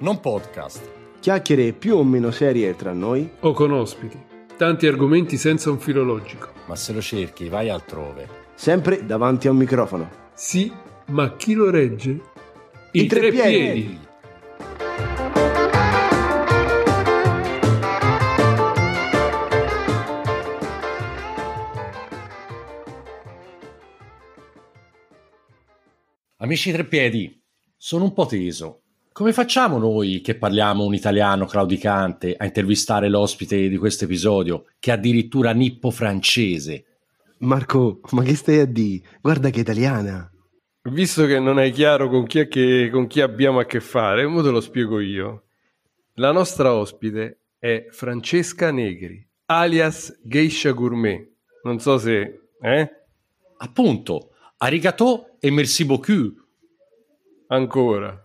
non podcast. Chiacchiere più o meno serie tra noi. O con ospiti. Tanti argomenti senza un filologico. Ma se lo cerchi, vai altrove. Sempre davanti a un microfono. Sì, ma chi lo regge? I, tre, piedi. Amici treppiedi, sono un po' teso. Come facciamo noi che parliamo un italiano claudicante a intervistare l'ospite di questo episodio, che è addirittura nippo francese? Marco, ma che stai a di? Guarda che italiana. Visto che non è chiaro con chi, è che, con chi abbiamo a che fare, ora te lo spiego io. La nostra ospite è Francesca Negri, alias Geisha Gourmet. Non so se... Eh? Appunto, arigato e merci beaucoup. Ancora.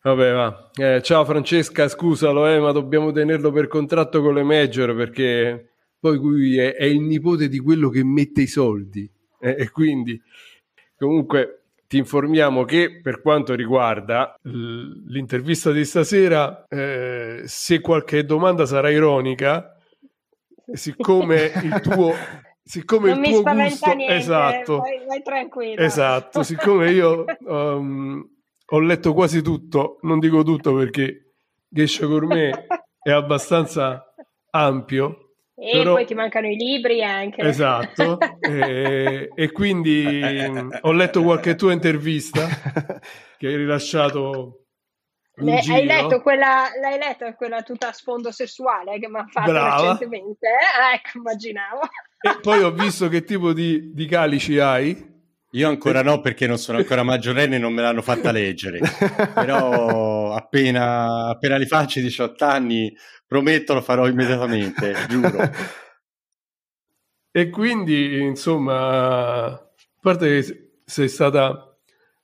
Vabbè, va. Eh, ciao Francesca, scusalo, eh, ma dobbiamo tenerlo per contratto con le major perché poi lui è, è il nipote di quello che mette i soldi. Eh, e quindi, comunque, ti informiamo che per quanto riguarda l'intervista di stasera, eh, se qualche domanda sarà ironica, siccome il tuo siccome non il tuo gusto niente, esatto vai, vai tranquillo. esatto siccome io um, ho letto quasi tutto non dico tutto perché Geisha Gourmet è abbastanza ampio E però- poi ti mancano i libri anche. esatto e, e quindi um, ho letto qualche tua intervista che hai rilasciato Le- hai letto quella, l'hai letta quella tutta a sfondo sessuale che mi ha fatto Brava. recentemente? eh? Ecco, immaginavo. e poi ho visto che tipo di, di calici hai Io ancora no perché non sono ancora maggiorenne e non me l'hanno fatta leggere. Però appena, appena li faccio i 18 anni, prometto lo farò immediatamente, giuro. E quindi, insomma, a parte che sei stata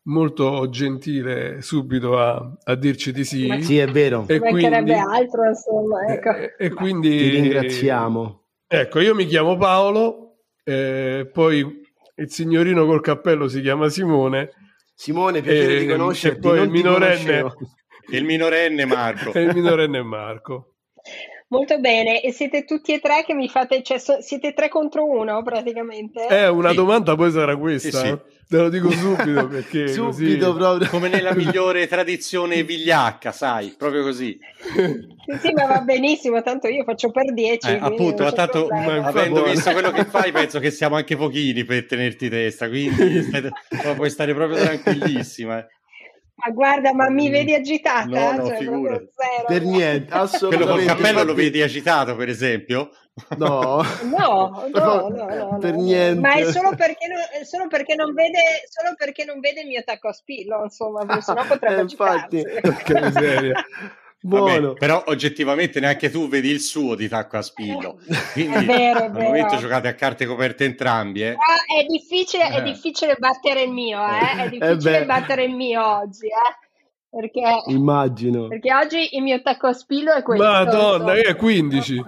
molto gentile subito a, a dirci di sì, Ma Sì, è vero. e quindi, altro, insomma. Ecco. e, e quindi Ti ringraziamo. Ecco, io mi chiamo Paolo, eh, poi il signorino col cappello si chiama Simone, Simone, piacere e, di conoscerti. e poi non il minorenne. E il minorenne Marco. e il minorenne Marco. Molto bene, e siete tutti e tre che mi fate, cioè, so- siete tre contro uno praticamente? Eh, una Sì. domanda poi sarà questa, Sì, sì. eh. te lo dico subito perché Subito così... proprio. Come nella migliore tradizione vigliacca, sai, proprio così. Sì, sì, ma va benissimo, tanto io faccio per 10. Eh, appunto, ma tanto avendo buono. visto quello che fai, penso che siamo anche pochini per tenerti testa, quindi stai- puoi stare proprio tranquillissima. Ma guarda, ma mi vedi agitata? No, no, Cioè, zero. Per niente, Quello assolutamente. col cappello lo vedi agitato, per esempio? No. No, no, no, no, no, per no. niente. Ma è solo perché, non, è solo perché non vede, solo perché non vede il mio tacco a spillo, insomma, perché sennò potrebbe Eh, infatti. Che miseria. Buono. Vabbè, però oggettivamente neanche tu vedi il suo di tacco a spillo. Quindi È vero, è al vero. momento giocate a carte coperte entrambi, eh? Ah, è difficile, è Eh. difficile battere il mio, eh? È Eh difficile beh. battere il mio oggi, eh? Perché, Immagino. perché oggi il mio tacco a spillo è questo. Madonna, io è 15.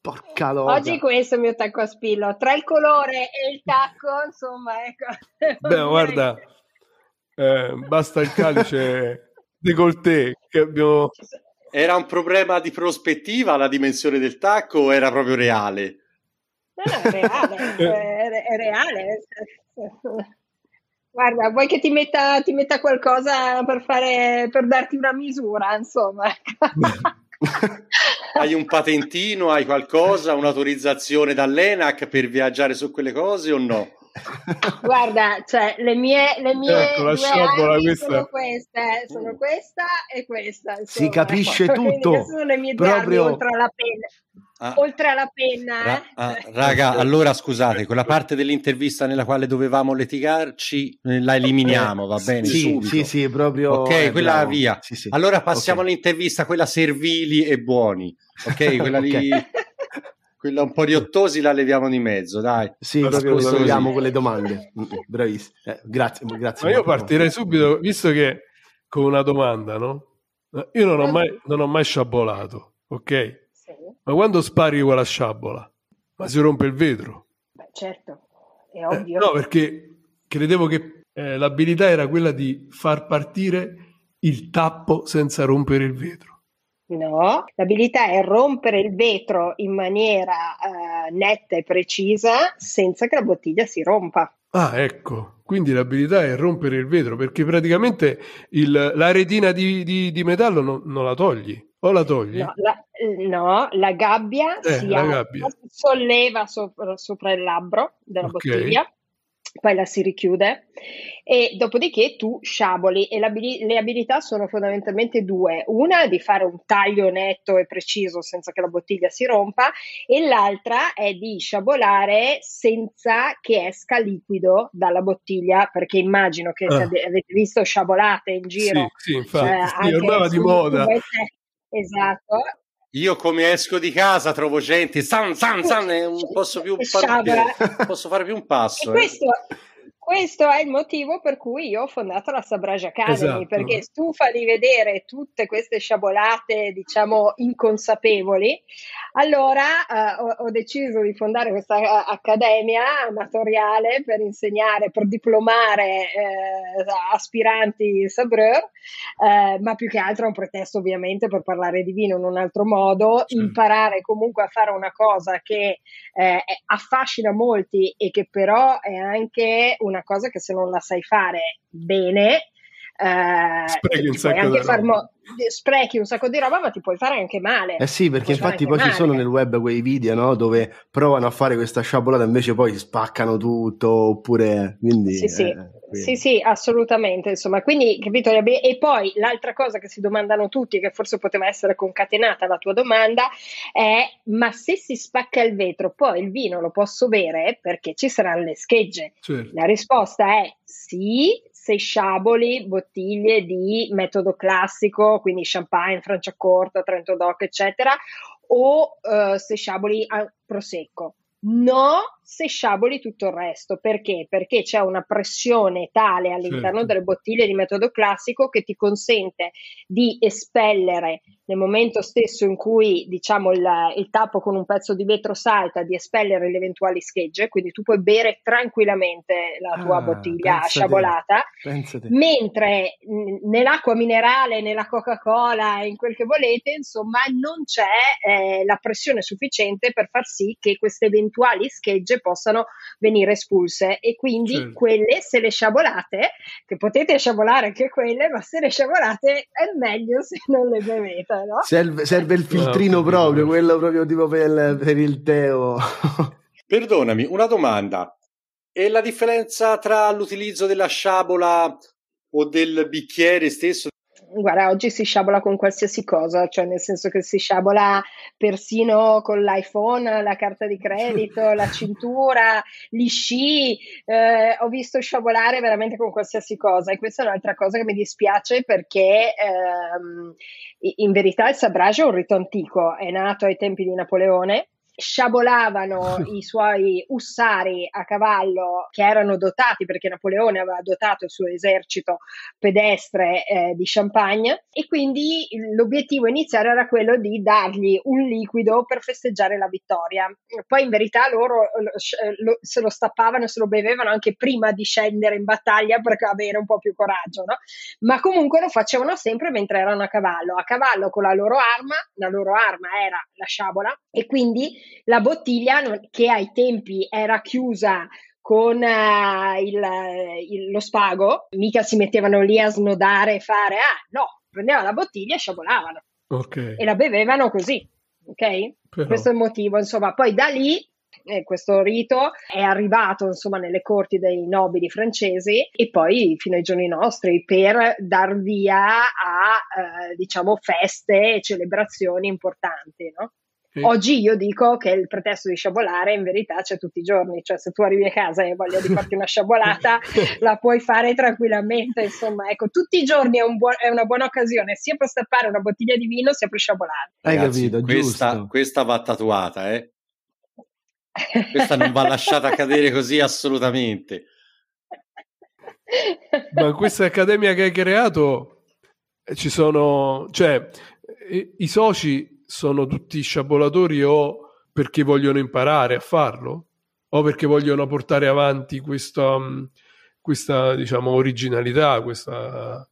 Porca loca. Oggi questo è il mio tacco a spillo. Tra il colore e il tacco, insomma, ecco. Beh, guarda, eh, basta il calice décolleté che abbiamo... Era un problema di prospettiva la dimensione del tacco o era proprio reale? No, no, è reale, è, è reale. Guarda, vuoi che ti metta, ti metta qualcosa per, fare, per darti una misura, insomma. Hai un patentino, hai qualcosa, un'autorizzazione dall'ENAC per viaggiare su quelle cose o no? Guarda, cioè, le mie, le mie Ecco, la due sciabola questa. sono queste, sono questa e questa. Si insomma. capisce Quindi tutto. sono le mie due Proprio- armi oltre alla penna. Ah, Oltre alla penna, ra- eh. ah, raga, allora scusate, quella parte dell'intervista nella quale dovevamo litigarci eh, la eliminiamo, va bene? Sì, subito. sì, sì, proprio. Ok, eh, quella bravo. via. Sì, sì. Allora passiamo Ok. all'intervista, quella servili e buoni. Ok, quella lì, Ok. Quella un po' riottosi la leviamo di mezzo, dai. Sì, Ma proprio risolviamo così. quelle domande. Mm, Bravissimo. Eh, grazie, grazie. Ma io partirei subito, visto che con una domanda, no? Io non ho mai, non ho mai sciabolato, ok? Sì, Ma quando spari quella sciabola, ma si rompe il vetro? beh, certo, è Eh, ovvio. no, perché credevo che eh, l'abilità era quella di far partire il tappo senza rompere il vetro. No, l'abilità è rompere il vetro in maniera eh, netta e precisa senza che la bottiglia si rompa. Ah, ecco, quindi l'abilità è rompere il vetro perché praticamente il, la retina di, di, di metallo no, non la togli o la togli? No, la, no, la gabbia Eh, si la gabbia. solleva sopra, sopra il labbro della Ok. bottiglia, poi la si richiude e dopodiché tu sciaboli e le abilità sono fondamentalmente due. Una è di fare un taglio netto e preciso senza che la bottiglia si rompa e l'altra è di sciabolare senza che esca liquido dalla bottiglia, perché immagino che Ah. ave- avete visto sciabolate in giro Sì, sì, infatti, eh, sì, ormai va di moda. Eh, Esatto. Io come esco di casa trovo gente, san, san, san, non posso più fare, posso fare più un E passo. eh. Questo, è il motivo per cui io ho fondato la Sabrage Academy, Esatto. perché stufa di vedere tutte queste sciabolate, diciamo, inconsapevoli, allora eh, ho, ho deciso di fondare questa eh, accademia amatoriale per insegnare, per diplomare eh, aspiranti sabreur, eh, ma più che altro è un pretesto ovviamente per parlare di vino in un altro modo, Sì. imparare comunque a fare una cosa che eh, affascina molti e che però è anche una cosa che se non la sai fare bene eh, Sprechi un sacco di roba. mo- sprechi un sacco di roba ma ti puoi fare anche male Eh sì, perché infatti poi ci male. sono nel web quei video, no? Dove provano a fare questa sciabolata, invece poi spaccano tutto, oppure... Quindi, Sì, sì. eh, quindi- Sì, sì, assolutamente. Insomma, quindi capito? E poi l'altra cosa che si domandano tutti, che forse poteva essere concatenata alla tua domanda, è: ma se si spacca il vetro, poi il vino lo posso bere perché ci saranno le schegge? Certo. La risposta è sì, se sciaboli bottiglie di metodo classico, quindi champagne, Franciacorta, Trento Doc, eccetera, o eh, se sciaboli a prosecco. No, se sciaboli tutto il resto. Perché? Perché c'è una pressione tale all'interno Certo. delle bottiglie di metodo classico che ti consente di espellere nel momento stesso in cui diciamo il, il tappo con un pezzo di vetro salta, di espellere le eventuali schegge, quindi tu puoi bere tranquillamente la tua Ah, bottiglia sciabolata Pensate. mentre nell'acqua minerale, nella Coca-Cola, in quel che volete, insomma, non c'è eh, la pressione sufficiente per far sì che queste eventuali schegge possano venire espulse e quindi Certo. quelle se le sciabolate, che potete sciabolare anche quelle, ma se le sciabolate è meglio se non le bevete, no? Serve, serve il filtrino capito. proprio, quello proprio tipo per, per il teo. Perdonami, una domanda. E la differenza tra l'utilizzo della sciabola o del bicchiere stesso? Guarda, oggi si sciabola con qualsiasi cosa, cioè nel senso che si sciabola persino con l'iPhone, la carta di credito, la cintura, gli sci, eh, ho visto sciabolare veramente con qualsiasi cosa. E questa è un'altra cosa che mi dispiace perché ehm, in verità il sabrage è un rito antico, è nato ai tempi di Napoleone sciabolavano i suoi ussari a cavallo che erano dotati perché Napoleone aveva dotato il suo esercito pedestre eh, di champagne e quindi l'obiettivo iniziale era quello di dargli un liquido per festeggiare la vittoria. Poi in verità loro lo, lo, se lo stappavano e se lo bevevano anche prima di scendere in battaglia per avere un po' più coraggio, no? Ma comunque lo facevano sempre mentre erano a cavallo, a cavallo con la loro arma, la loro arma era la sciabola e quindi la bottiglia che ai tempi era chiusa con uh, il, il, lo spago, mica si mettevano lì a snodare e fare, ah no, prendevano la bottiglia e sciabolavano okay. e la bevevano così, ok? Però. Questo è il motivo, insomma, poi da lì eh, questo rito è arrivato insomma nelle corti dei nobili francesi e poi fino ai giorni nostri per dar via a eh, diciamo feste e celebrazioni importanti, no? Oggi io dico che il pretesto di sciabolare in verità c'è tutti i giorni, cioè se tu arrivi a casa e hai voglia di farti una sciabolata la puoi fare tranquillamente, insomma, ecco, tutti i giorni è, un buon, è, una buona occasione sia per stappare una bottiglia di vino sia per sciabolare. Hai Ragazzi, capito, questa, giusto. questa va tatuata, eh? Questa non va lasciata cadere così assolutamente. Ma questa accademia che hai creato ci sono, cioè, i, i soci sono tutti sciabolatori o perché vogliono imparare a farlo? O perché vogliono portare avanti questa, questa diciamo, originalità, questa...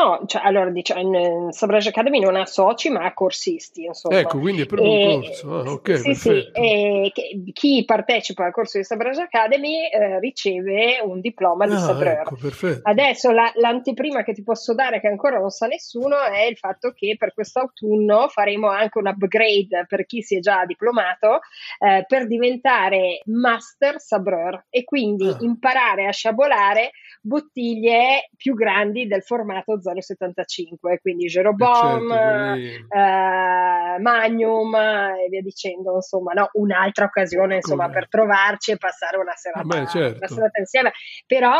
No, cioè, allora diciamo, Sabrage Academy non ha soci ma ha corsisti, insomma. Ecco, quindi è proprio e, un corso. Ah, ok, sì, sì, e chi partecipa al corso di Sabrage Academy eh, riceve un diploma di ah, Sabreur. Ecco, Adesso la, l'anteprima che ti posso dare, che ancora non sa nessuno, è il fatto che per quest'autunno faremo anche un upgrade per chi si è già diplomato eh, per diventare Master Sabreur e quindi ah. imparare a sciabolare bottiglie più grandi del formato 0,75, quindi Jerobom, certo, quindi... eh, Magnum e via dicendo, insomma, no? un'altra occasione insomma, per trovarci e passare una serata, Beh, certo. una serata insieme. Però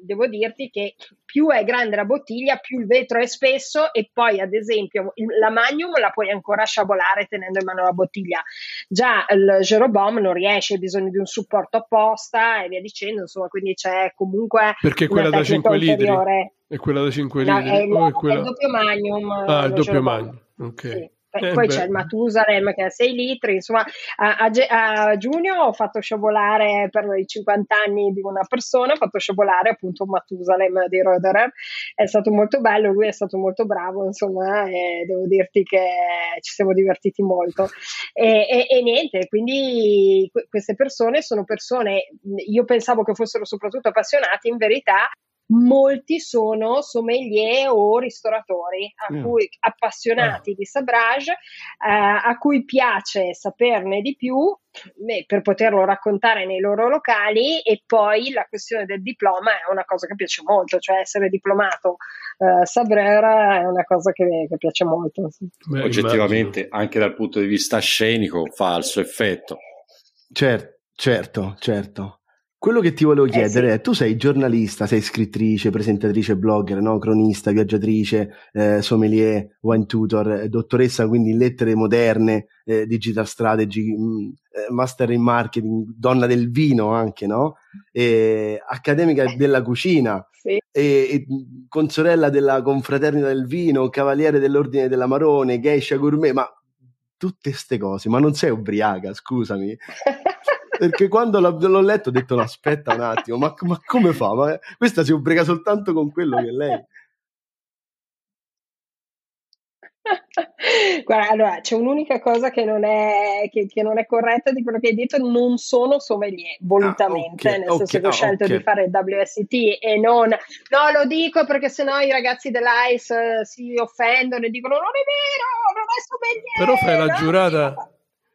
devo dirti che più è grande la bottiglia, più il vetro è spesso e poi ad esempio la Magnum la puoi ancora sciabolare tenendo in mano la bottiglia. Già il Jerobom non riesce, hai bisogno di un supporto apposta e via dicendo, insomma, quindi c'è comunque Perché quella da 5 litri è quella da 5 no, litri è, il, è, quella... è il doppio Magnum. Ah, il doppio Magnum. Ok. Sì. Eh, poi beh. c'è il Matusalem che ha 6 litri, insomma a, a, a, giugno ho fatto sciabolare per i 50 anni di una persona, ho fatto sciabolare appunto un Matusalem di Roederer, è stato molto bello, lui è stato molto bravo, insomma e devo dirti che ci siamo divertiti molto e, e, e niente, quindi queste persone sono persone, io pensavo che fossero soprattutto appassionati, in verità molti sono sommelier o ristoratori a mm. cui, appassionati ah. di Sabrage, eh, a cui piace saperne di più beh, per poterlo raccontare nei loro locali e poi la questione del diploma è una cosa che piace molto, cioè essere diplomato eh, Sabrera è una cosa che, che piace molto. Sì. Beh, Oggettivamente, immagino. anche dal punto di vista scenico, fa il suo effetto. Certo, certo, certo. Quello che ti volevo chiedere eh sì. è, tu sei giornalista, sei scrittrice, presentatrice, blogger, no? cronista, viaggiatrice, eh, sommelier, wine tutor, eh, dottoressa quindi in lettere moderne, eh, digital strategy, mm, eh, master in marketing, donna del vino anche, no? E, accademica della cucina, sì. e, e, consorella della confraternita del vino, cavaliere dell'ordine della Marone, geisha gourmet, ma tutte queste cose, ma non sei ubriaca, scusami. perché quando l'ho, letto ho detto no, aspetta un attimo, ma, ma come fa? Ma questa si ubriaca soltanto con quello che è lei. Guarda, allora c'è un'unica cosa che non, è, che, che non è corretta di quello che hai detto, non sono sommelier volutamente, ah, okay, nel okay, senso che ho ah, scelto okay. di fare il WST e non, no lo dico perché sennò i ragazzi dell'ICE uh, si offendono e dicono non è vero, non è sommelier. Però fai la giurata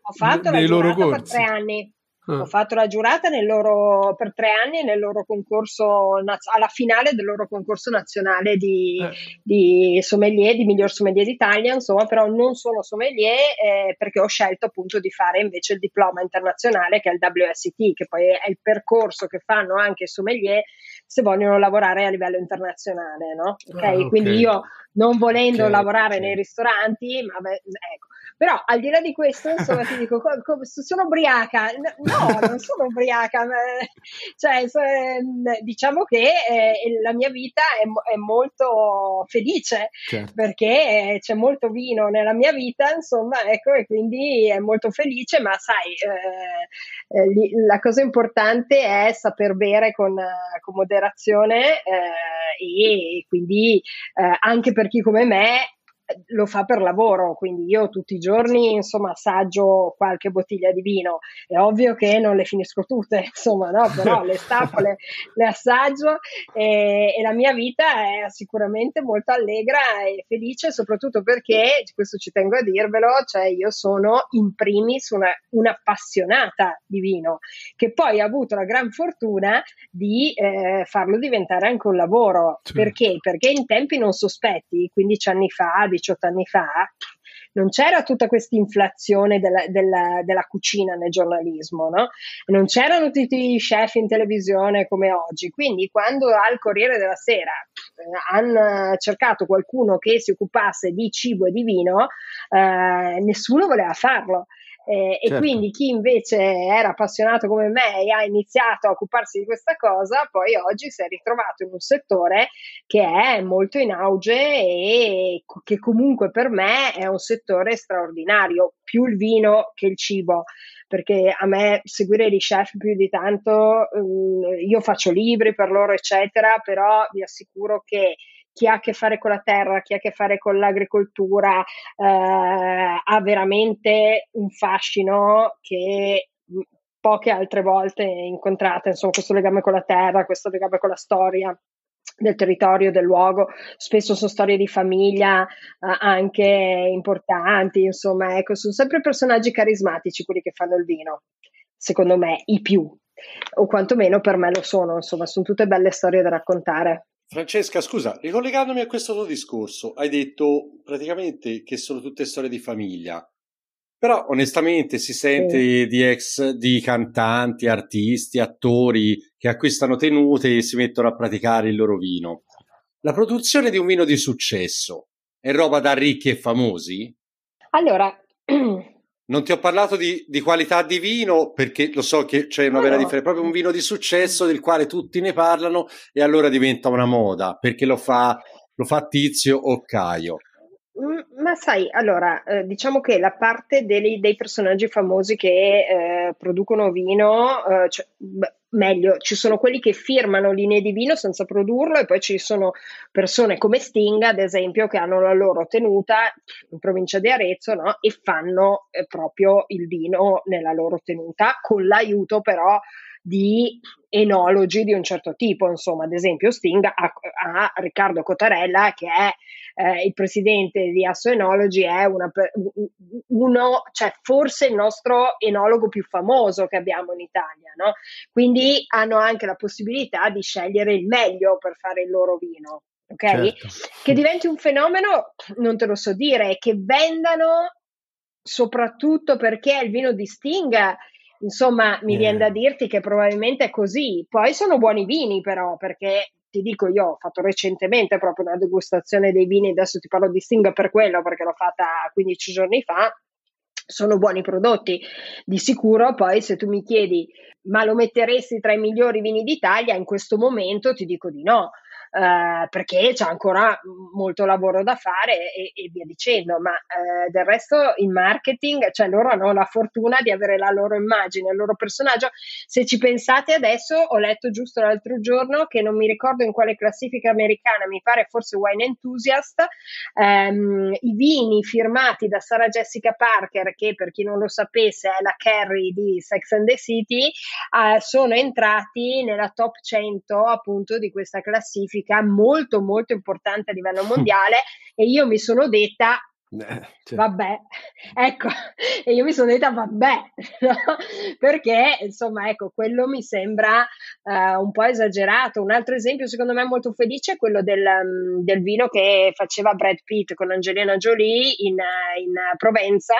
ho fatto nei la loro corsi. per tre anni. Ho fatto la giurata loro, per tre anni nel loro concorso, alla finale del loro concorso nazionale di, eh. di sommelier, di miglior sommelier d'Italia, insomma, però non sono sommelier eh, perché ho scelto appunto di fare invece il diploma internazionale che è il WST, che poi è il percorso che fanno anche i sommelier se vogliono lavorare a livello internazionale, no? Okay? Ah, okay. Quindi io non volendo okay, lavorare nei ristoranti, ma beh, ecco, però al di là di questo, insomma, ti dico, co- co- sono ubriaca. No, non sono ubriaca. Cioè, diciamo che eh, la mia vita è, è molto felice certo. perché c'è molto vino nella mia vita, insomma, ecco, e quindi è molto felice, ma sai, eh, eh, la cosa importante è saper bere con, con moderazione eh, e quindi eh, anche per chi come me lo fa per lavoro, quindi io tutti i giorni insomma assaggio qualche bottiglia di vino, è ovvio che non le finisco tutte, insomma, no? però le stappo, le, le assaggio e, e, la mia vita è sicuramente molto allegra e felice, soprattutto perché, questo ci tengo a dirvelo, cioè io sono in primis una, un'appassionata di vino, che poi ha avuto la gran fortuna di eh, farlo diventare anche un lavoro, certo. perché? Perché in tempi non sospetti, 15 anni fa, 18 anni fa, non c'era tutta questa inflazione della, della, della, cucina nel giornalismo, no? non c'erano tutti i chef in televisione come oggi. Quindi, quando al Corriere della Sera eh, hanno cercato qualcuno che si occupasse di cibo e di vino, eh, nessuno voleva farlo. Eh, certo. E quindi chi invece era appassionato come me e ha iniziato a occuparsi di questa cosa, poi oggi si è ritrovato in un settore che è molto in auge e che comunque per me è un settore straordinario, più il vino che il cibo perché a me seguire gli chef più di tanto, um, io faccio libri per loro, eccetera, però vi assicuro che chi ha a che fare con la terra, chi ha a che fare con l'agricoltura, eh, ha veramente un fascino che poche altre volte incontrate, insomma, questo legame con la terra, questo legame con la storia del territorio, del luogo, spesso sono storie di famiglia eh, anche importanti, insomma, ecco, sono sempre personaggi carismatici quelli che fanno il vino, secondo me, i più, o quantomeno per me lo sono, insomma, sono tutte belle storie da raccontare. Francesca, scusa, ricollegandomi a questo tuo discorso, hai detto praticamente che sono tutte storie di famiglia. Però onestamente si sente sì. di ex di cantanti, artisti, attori che acquistano tenute e si mettono a praticare il loro vino. La produzione di un vino di successo è roba da ricchi e famosi? Allora, non ti ho parlato di, di, qualità di vino perché lo so che c'è una vera differenza, proprio un vino di successo del quale tutti ne parlano e allora diventa una moda perché lo fa, lo fa Tizio o Caio. Mm, ma sai, allora, eh, diciamo che la parte dei, dei personaggi famosi che eh, producono vino, eh, cioè, beh, meglio, ci sono quelli che firmano linee di vino senza produrlo e poi ci sono persone come Sting, ad esempio, che hanno la loro tenuta in provincia di Arezzo no? e fanno eh, proprio il vino nella loro tenuta, con l'aiuto però di enologi di un certo tipo, insomma, ad esempio Sting ha, ha Riccardo Cotarella che è eh, il presidente di Asso Enologi, è una, uno, cioè forse il nostro enologo più famoso che abbiamo in Italia, no? Quindi hanno anche la possibilità di scegliere il meglio per fare il loro vino. Ok? Certo. Che diventi un fenomeno, non te lo so dire, che vendano soprattutto perché il vino di Sting Insomma, mi yeah. viene da dirti che probabilmente è così. Poi sono buoni vini, però, perché ti dico, io ho fatto recentemente proprio una degustazione dei vini, adesso ti parlo di Sting per quello, perché l'ho fatta 15 giorni fa. Sono buoni prodotti, di sicuro. Poi, se tu mi chiedi, ma lo metteresti tra i migliori vini d'Italia? In questo momento ti dico di no eh, perché c'è ancora molto lavoro da fare e, e via dicendo, ma eh, del resto il marketing, cioè loro hanno la fortuna di avere la loro immagine, il loro personaggio. Se ci pensate adesso, ho letto giusto l'altro giorno che non mi ricordo in quale classifica americana, mi pare forse Wine Enthusiast, ehm, i vini firmati da Sarah Jessica Parker, che per chi non lo sapesse è la Carrie di Sex and the City, eh, sono entrati nella top 100 appunto di questa classifica classifica molto molto importante a livello mondiale e io mi sono detta eh, cioè. Vabbè, ecco, e io mi sono detta vabbè, no? perché insomma, ecco, quello mi sembra uh, un po' esagerato. Un altro esempio, secondo me, molto felice è quello del, um, del vino che faceva Brad Pitt con Angelina Jolie in, in Provenza,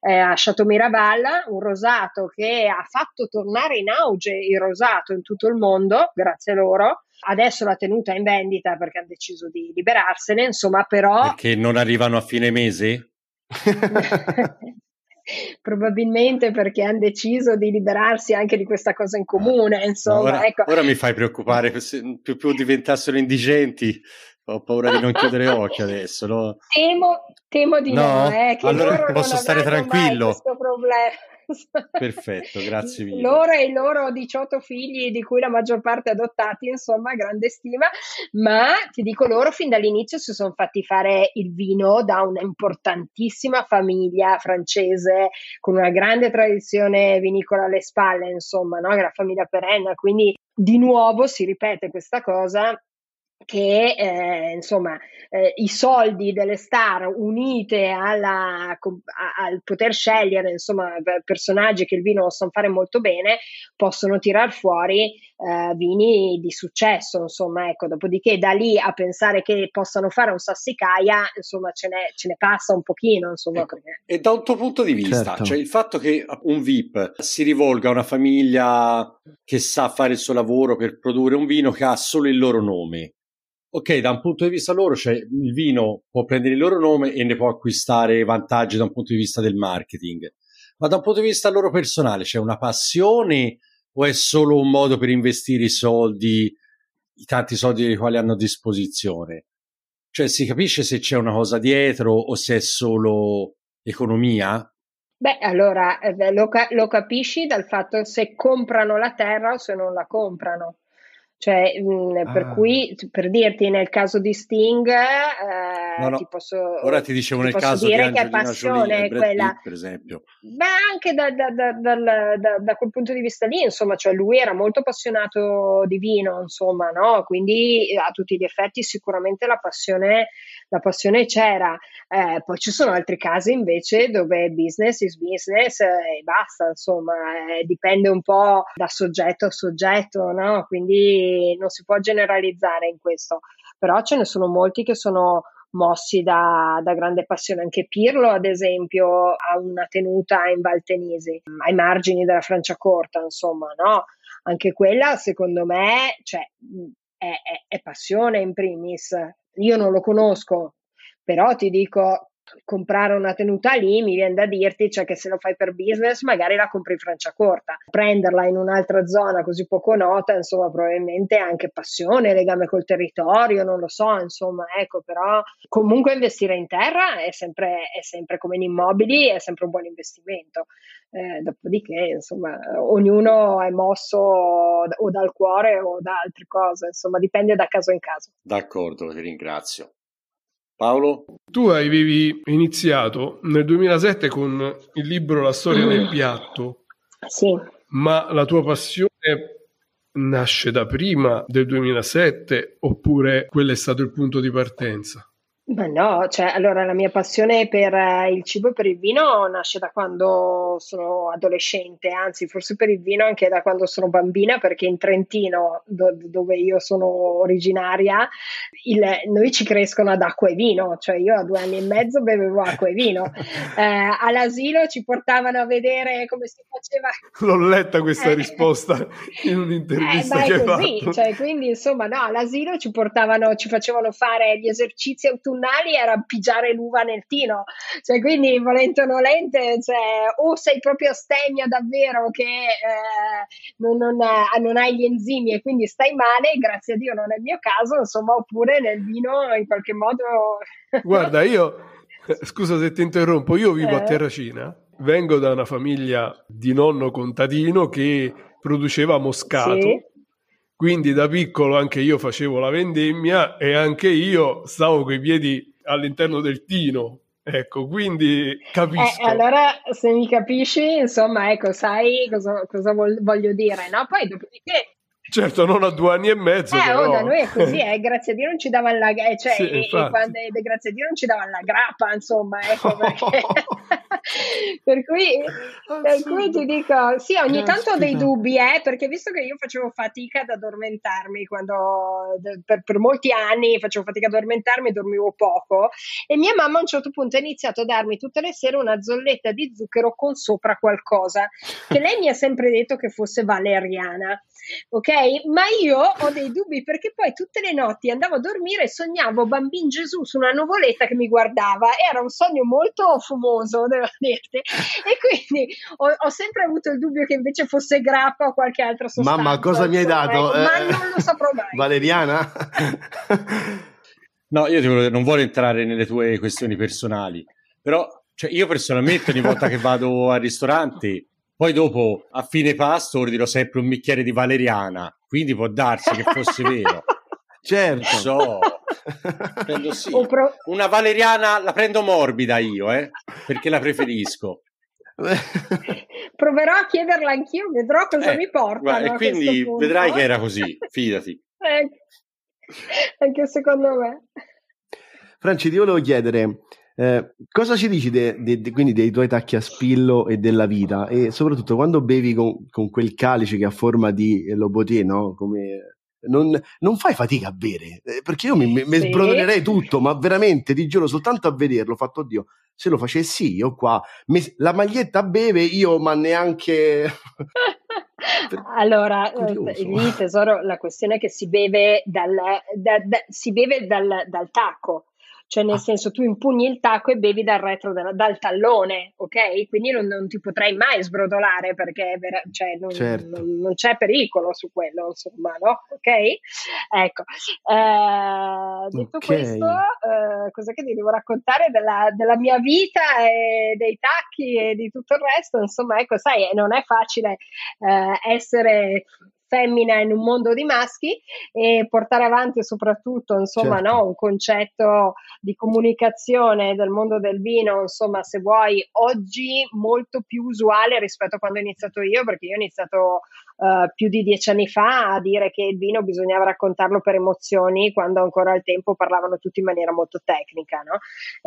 eh, a Chateau Miraval, un rosato che ha fatto tornare in auge il rosato in tutto il mondo, grazie a loro. Adesso la tenuta è in vendita perché ha deciso di liberarsene, insomma, però... Perché non arrivano a fine mese? Probabilmente perché hanno deciso di liberarsi anche di questa cosa in comune. Insomma, ora, ecco. ora mi fai preoccupare, se più, più diventassero indigenti, ho paura di non chiudere occhi adesso. No? Temo, temo di no, no eh, allora posso stare tranquillo. Questo problema. Perfetto, grazie mille. Loro e i loro 18 figli, di cui la maggior parte adottati, insomma, grande stima, ma ti dico loro fin dall'inizio si sono fatti fare il vino da un'importantissima famiglia francese con una grande tradizione vinicola alle spalle, insomma, no? la famiglia Perenna, quindi di nuovo si ripete questa cosa che eh, insomma eh, i soldi delle star unite alla, a, al poter scegliere insomma personaggi che il vino lo sanno fare molto bene possono tirar fuori eh, vini di successo insomma ecco dopodiché da lì a pensare che possano fare un sassicaia insomma ce ne, ce ne passa un pochino insomma ecco. perché... e da un tuo punto di vista certo. cioè il fatto che un VIP si rivolga a una famiglia che sa fare il suo lavoro per produrre un vino che ha solo il loro nome ok, da un punto di vista loro, cioè il vino può prendere il loro nome e ne può acquistare vantaggi da un punto di vista del marketing, ma da un punto di vista loro personale c'è una passione o è solo un modo per investire i soldi, i tanti soldi dei quali hanno a disposizione? Cioè si capisce se c'è una cosa dietro o se è solo economia? Beh, allora eh, lo, lo capisci dal fatto se comprano la terra o se non la comprano Cioè, mh, mm, ah. per cui, per dirti, nel caso di Sting, eh, no, no. ti posso, ora ti dicevo ti nel caso dire di che è passione Jolie, quella. Pitt, per esempio. Beh, anche da, da, da, da, quel punto di vista lì, insomma, cioè lui era molto appassionato di vino, insomma, no? Quindi a tutti gli effetti sicuramente la passione, la passione c'era. Eh, poi ci sono altri casi invece dove business is business e basta, insomma, eh, dipende un po' da soggetto a soggetto, no? Quindi non si può generalizzare in questo, però ce ne sono molti che sono mossi da, da, grande passione. Anche Pirlo, ad esempio, ha una tenuta in Valtenisi, ai margini della Franciacorta, insomma, no? Anche quella, secondo me, cioè, è, è, è passione in primis. Io non lo conosco, però ti dico, comprare una tenuta lì, mi viene da dirti cioè, che se lo fai per business magari la compri in Franciacorta. Prenderla in un'altra zona così poco nota, insomma, probabilmente anche passione, legame col territorio, non lo so, insomma, ecco, però comunque investire in terra è sempre, è sempre come in immobili, è sempre un buon investimento. Eh, dopodiché, insomma, ognuno è mosso o dal cuore o da altre cose, insomma, dipende da caso in caso. D'accordo, ti ringrazio. Paolo? Tu avevi iniziato nel 2007 con il libro La storia del mm. piatto. Sì. Ma la tua passione nasce da prima del 2007 oppure quello è stato il punto di partenza? Ma no, cioè, allora la mia passione per eh, il cibo e per il vino nasce da quando sono adolescente, anzi forse per il vino anche da quando sono bambina, perché in Trentino, do- dove io sono originaria, il- noi ci crescono ad acqua e vino, cioè io a due anni e mezzo bevevo acqua e vino. Eh, all'asilo ci portavano a vedere come si faceva. L'ho letta questa eh, risposta in un'intervista eh, che hai così, cioè, quindi insomma no, all'asilo ci portavano, ci facevano fare gli esercizi autunni autunnali era pigiare l'uva nel tino, cioè quindi volente o nolente, cioè, o sei proprio astemia davvero che eh, non, non, non, hai gli enzimi e quindi stai male, grazie a Dio non è il mio caso, insomma, oppure nel vino in qualche modo... Guarda, io, scusa se ti interrompo, io vivo eh. a Terracina, vengo da una famiglia di nonno contadino che produceva moscato. Sì quindi da piccolo anche io facevo la vendemmia e anche io stavo coi piedi all'interno del tino. Ecco, quindi capisco. Eh, allora, se mi capisci, insomma, ecco, sai cosa, cosa voglio dire, no? Poi, dopodiché, Certo, non a due anni e mezzo. Eh, però. oh, da noi è così, eh, grazie a Dio non ci davano la eh, cioè, sì, e, e quando, grazie a Dio non ci davano la grappa, insomma, ecco perché... per, cui, per cui ti dico, sì, ogni Caspita. tanto ho dei dubbi, eh, perché visto che io facevo fatica ad addormentarmi quando per, per molti anni facevo fatica ad addormentarmi, dormivo poco e mia mamma a un certo punto ha iniziato a darmi tutte le sere una zolletta di zucchero con sopra qualcosa che lei mi ha sempre detto che fosse valeriana ok? Ma io ho dei dubbi perché poi tutte le notti andavo a dormire e sognavo Bambin Gesù su una nuvoletta che mi guardava. Era un sogno molto fumoso, devo dirti. E quindi ho, ho sempre avuto il dubbio che invece fosse grappa o qualche altra sostanza. Mamma, cosa mi hai dato? Eh, ma non lo saprò mai. Valeriana? no, io volevo, non voglio entrare nelle tue questioni personali, però cioè, io personalmente ogni volta che vado al ristorante poi dopo, a fine pasto, ordino sempre un bicchiere di valeriana, quindi può darsi che fosse vero. certo. So. Prendo sì. Pro... Una valeriana la prendo morbida io, eh, perché la preferisco. Proverò a chiederla anch'io, vedrò cosa eh, mi porta. E quindi vedrai che era così, fidati. Eh, anche secondo me. Franci, ti volevo chiedere, eh, cosa ci dici de, de, de, quindi dei tuoi tacchi a spillo e della vita? E soprattutto quando bevi con, con quel calice che ha forma di lobotier, no? Come, non, non, fai fatica a bere, eh, perché io mi, mi, sì. sbroderei tutto, ma veramente ti giuro, soltanto a vederlo, fatto Dio, se lo facessi io qua, mi, la maglietta beve io, ma neanche... allora, eh, lì tesoro, la questione è che si beve dal, da, da, si beve dal, dal tacco, cioè nel ah. senso tu impugni il tacco e bevi dal retro della, dal tallone, ok? Quindi non, non, ti potrai mai sbrodolare perché vera, cioè, non, certo. non, non, c'è pericolo su quello, insomma, no? Ok? Ecco, eh, detto okay. questo, eh, cosa che ti devo raccontare della, della, mia vita e dei tacchi e di tutto il resto? Insomma, ecco, sai, non è facile eh, essere femmina in un mondo di maschi e portare avanti soprattutto insomma certo. no, un concetto di comunicazione del mondo del vino insomma se vuoi oggi molto più usuale rispetto a quando ho iniziato io perché io ho iniziato uh, più di dieci anni fa a dire che il vino bisognava raccontarlo per emozioni quando ancora al tempo parlavano tutti in maniera molto tecnica no?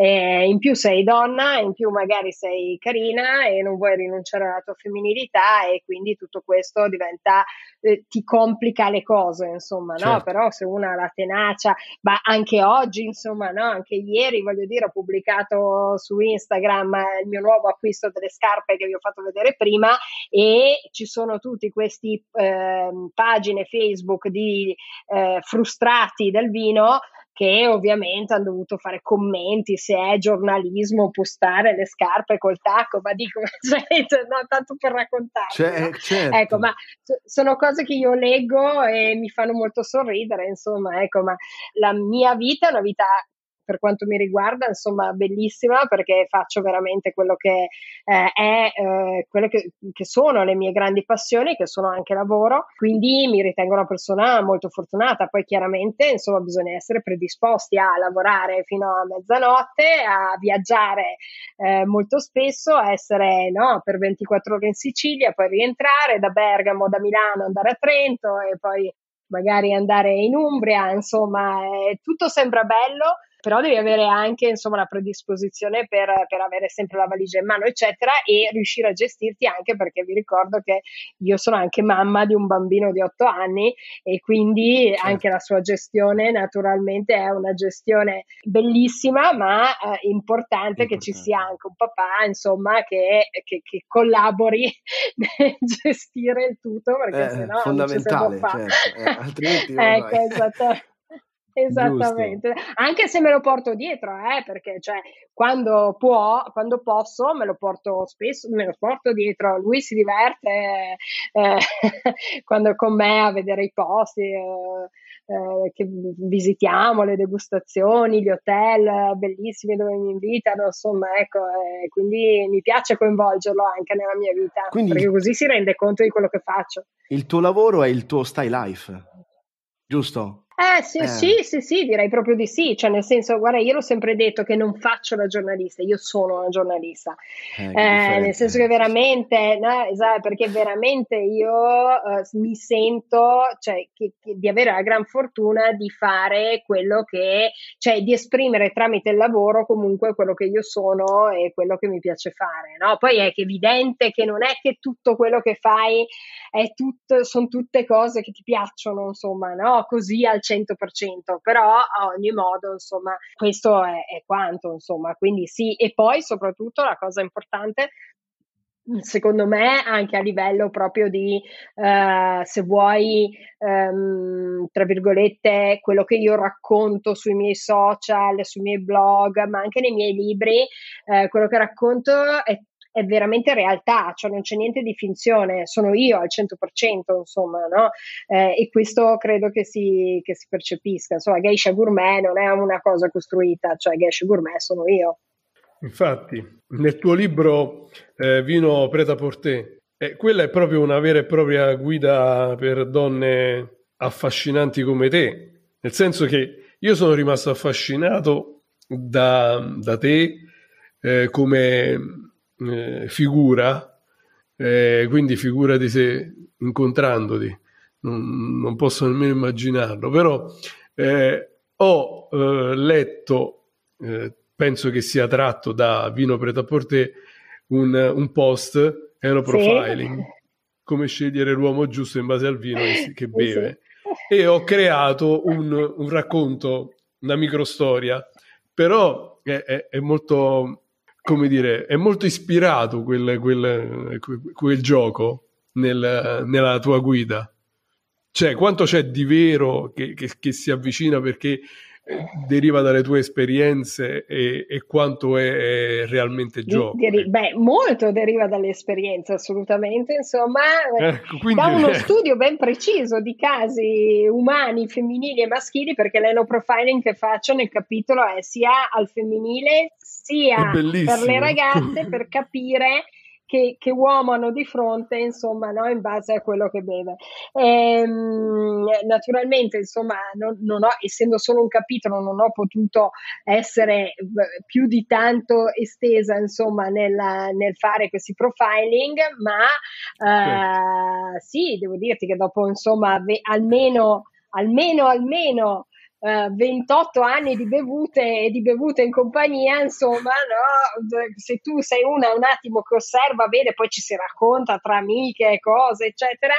in più sei donna in più magari sei carina e non vuoi rinunciare alla tua femminilità e quindi tutto questo diventa eh, ti complica le cose, insomma, certo. no? Però se una ha la tenacia, ma anche oggi, insomma, no? Anche ieri, voglio dire, ho pubblicato su Instagram il mio nuovo acquisto delle scarpe che vi ho fatto vedere prima e ci sono tutti questi eh, pagine Facebook di eh, frustrati del vino che ovviamente hanno dovuto fare commenti se è giornalismo postare le scarpe col tacco, ma dico, cioè, no, tanto per raccontare. Cioè, no? certo. Ecco, ma sono cose che io leggo e mi fanno molto sorridere, insomma, ecco, ma la mia vita è una vita per quanto mi riguarda, insomma, bellissima perché faccio veramente quello che eh, è, eh, quello che, che, sono le mie grandi passioni, che sono anche lavoro, quindi mi ritengo una persona molto fortunata. Poi chiaramente, insomma, bisogna essere predisposti a lavorare fino a mezzanotte, a viaggiare eh, molto spesso, a essere no, per 24 ore in Sicilia, poi rientrare da Bergamo, da Milano, andare a Trento e poi magari andare in Umbria, insomma, eh, tutto sembra bello, però devi avere anche insomma la predisposizione per, per, avere sempre la valigia in mano eccetera e riuscire a gestirti anche perché vi ricordo che io sono anche mamma di un bambino di 8 anni e quindi certo. anche la sua gestione naturalmente è una gestione bellissima ma eh, importante, che ci sia anche un papà insomma che, che, che collabori nel gestire il tutto perché eh, sennò fondamentale, non ci si certo. eh, altrimenti ecco, esatto. Esattamente, Giusto. anche se me lo porto dietro, eh, perché cioè, quando può, quando posso, me lo porto spesso, me lo porto dietro. Lui si diverte eh, quando è con me a vedere i posti eh, eh, che visitiamo, le degustazioni, gli hotel bellissimi dove mi invitano, insomma, ecco, eh, quindi mi piace coinvolgerlo anche nella mia vita, quindi, perché così si rende conto di quello che faccio. Il tuo lavoro è il tuo style life, giusto? Eh, sì, eh. sì, sì, sì, direi proprio di sì, cioè nel senso, guarda, io l'ho sempre detto che non faccio la giornalista, io sono una giornalista, eh, eh, nel senso che veramente, no, esatto, perché veramente io uh, mi sento, cioè, che, che, di avere la gran fortuna di fare quello che, cioè di esprimere tramite il lavoro comunque quello che io sono e quello che mi piace fare, no? Poi è evidente che non è che tutto quello che fai è tutto, sono tutte cose che ti piacciono, insomma, no? Così al 100%, però a ogni modo, insomma, questo è, è quanto, insomma, quindi sì, e poi soprattutto la cosa importante secondo me anche a livello proprio di uh, se vuoi um, tra virgolette quello che io racconto sui miei social sui miei blog ma anche nei miei libri uh, quello che racconto è è veramente realtà, cioè non c'è niente di finzione, sono io al 100%, insomma, no? Eh, e questo credo che si, che si percepisca. Insomma, Geisha Gourmet non è una cosa costruita, cioè Geisha Gourmet sono io. Infatti, nel tuo libro eh, Vino Preta Porté, eh, quella è proprio una vera e propria guida per donne affascinanti come te, nel senso che io sono rimasto affascinato da, da te eh, come eh, figura, eh, quindi figurati se incontrandoti, non, non, posso nemmeno immaginarlo, però eh, ho eh, letto, eh, penso che sia tratto da Vino Pretaporte, un, un post, Eno Profiling, sì. come scegliere l'uomo giusto in base al vino che, che beve. Sì. E ho creato un, un racconto, una microstoria, però è, è, è molto come dire, è molto ispirato quel, quel, quel gioco nel, nella tua guida. Cioè, quanto c'è di vero che, che, che si avvicina perché deriva dalle tue esperienze e, e quanto è, è, realmente gioco? Deri- beh, molto deriva dalle esperienze, assolutamente. Insomma, eh, quindi... da uno studio ben preciso di casi umani, femminili e maschili, perché l'eno profiling che faccio nel capitolo è sia al femminile sia per le ragazze per capire che, che, uomo hanno di fronte, insomma, no? in base a quello che beve. Ehm, naturalmente, insomma, non, non ho, essendo solo un capitolo, non ho potuto essere più di tanto estesa, insomma, nel, nel fare questi profiling, ma eh, sì, devo dirti che dopo, insomma, ve, almeno, almeno, almeno 28 eh, anni di bevute e di bevute in compagnia, insomma, no? se tu sei una un attimo che osserva, vede, poi ci si racconta tra amiche, cose, eccetera,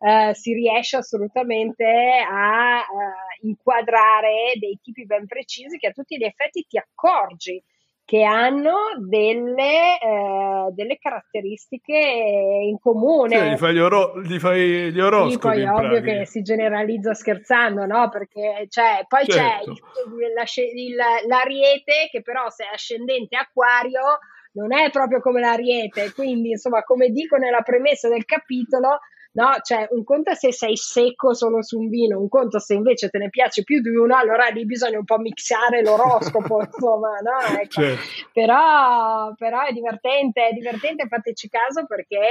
eh, si riesce assolutamente a uh, inquadrare dei tipi ben precisi che a tutti gli effetti ti accorgi che hanno delle, eh, delle caratteristiche in comune. Sì, gli fai gli, oro- gli, fai gli oroscopi. Sì, poi ovvio che si generalizza scherzando, no? Perché cioè, poi certo. c'è il, la, il, l'ariete che però se è ascendente acquario non è proprio come l'ariete, quindi insomma come dico nella premessa del capitolo no? Cioè, un conto è se sei secco solo su un vino, un conto se invece te ne piace più di uno, allora lì bisogna un po' mixare l'oroscopo, insomma, no? Ecco. Certo. Però, però, è divertente, è divertente, fateci caso perché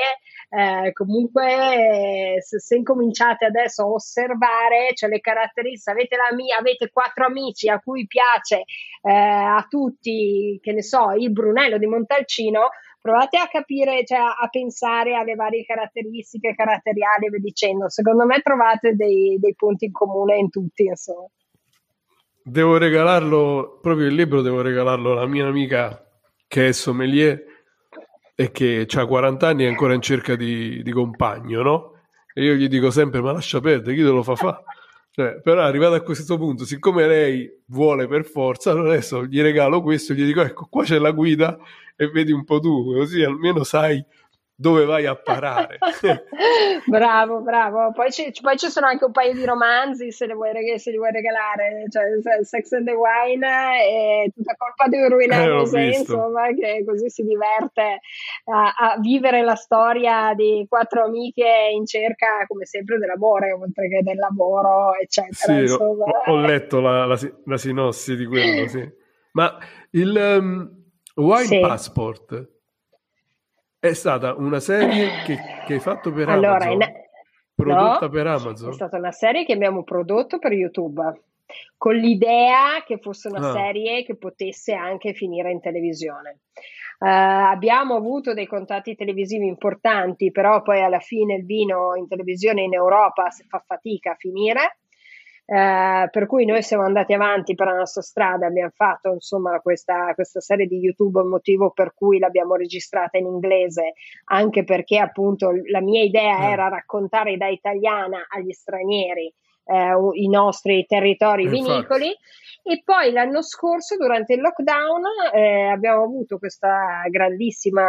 eh, comunque se, se, incominciate adesso a osservare, cioè le caratteristiche, avete, la mia, avete quattro amici a cui piace eh, a tutti, che ne so, il Brunello di Montalcino, provate a capire, cioè a pensare alle varie caratteristiche caratteriali via dicendo. Secondo me trovate dei, dei punti in comune in tutti, insomma. Devo regalarlo, proprio il libro devo regalarlo alla mia amica che è sommelier e che ha 40 anni e è ancora in cerca di, di compagno, no? E io gli dico sempre, ma lascia perdere, chi te lo fa fare? Cioè, però arrivato a questo punto, siccome lei vuole per forza, allora adesso gli regalo questo, gli dico, ecco, qua c'è la guida e vedi un po' tu, così almeno sai dove vai a parare. bravo, bravo. Poi ci, poi ci, sono anche un paio di romanzi se li vuoi, se li vuoi regalare, cioè Sex and the Wine è tutta colpa di Ruina eh, Rosé, insomma, che così si diverte a, a, vivere la storia di quattro amiche in cerca, come sempre, dell'amore, oltre che del lavoro, eccetera. Sì, ho, ho, letto la, la, la, sinossi di quello, sì. Ma il um, Wine sì. Passport è stata una serie che, che hai fatto per allora, Amazon? In... Prodotta no, per Amazon? È stata una serie che abbiamo prodotto per YouTube con l'idea che fosse una ah. serie che potesse anche finire in televisione. Uh, abbiamo avuto dei contatti televisivi importanti, però poi alla fine il vino in televisione in Europa si fa fatica a finire. Eh, per cui noi siamo andati avanti per la nostra strada, abbiamo fatto insomma questa, questa serie di YouTube, un motivo per cui l'abbiamo registrata in inglese, anche perché appunto la mia idea mm. era raccontare da italiana agli stranieri eh, i nostri territori vinicoli. E poi l'anno scorso, durante il lockdown, eh, abbiamo avuto questa grandissima,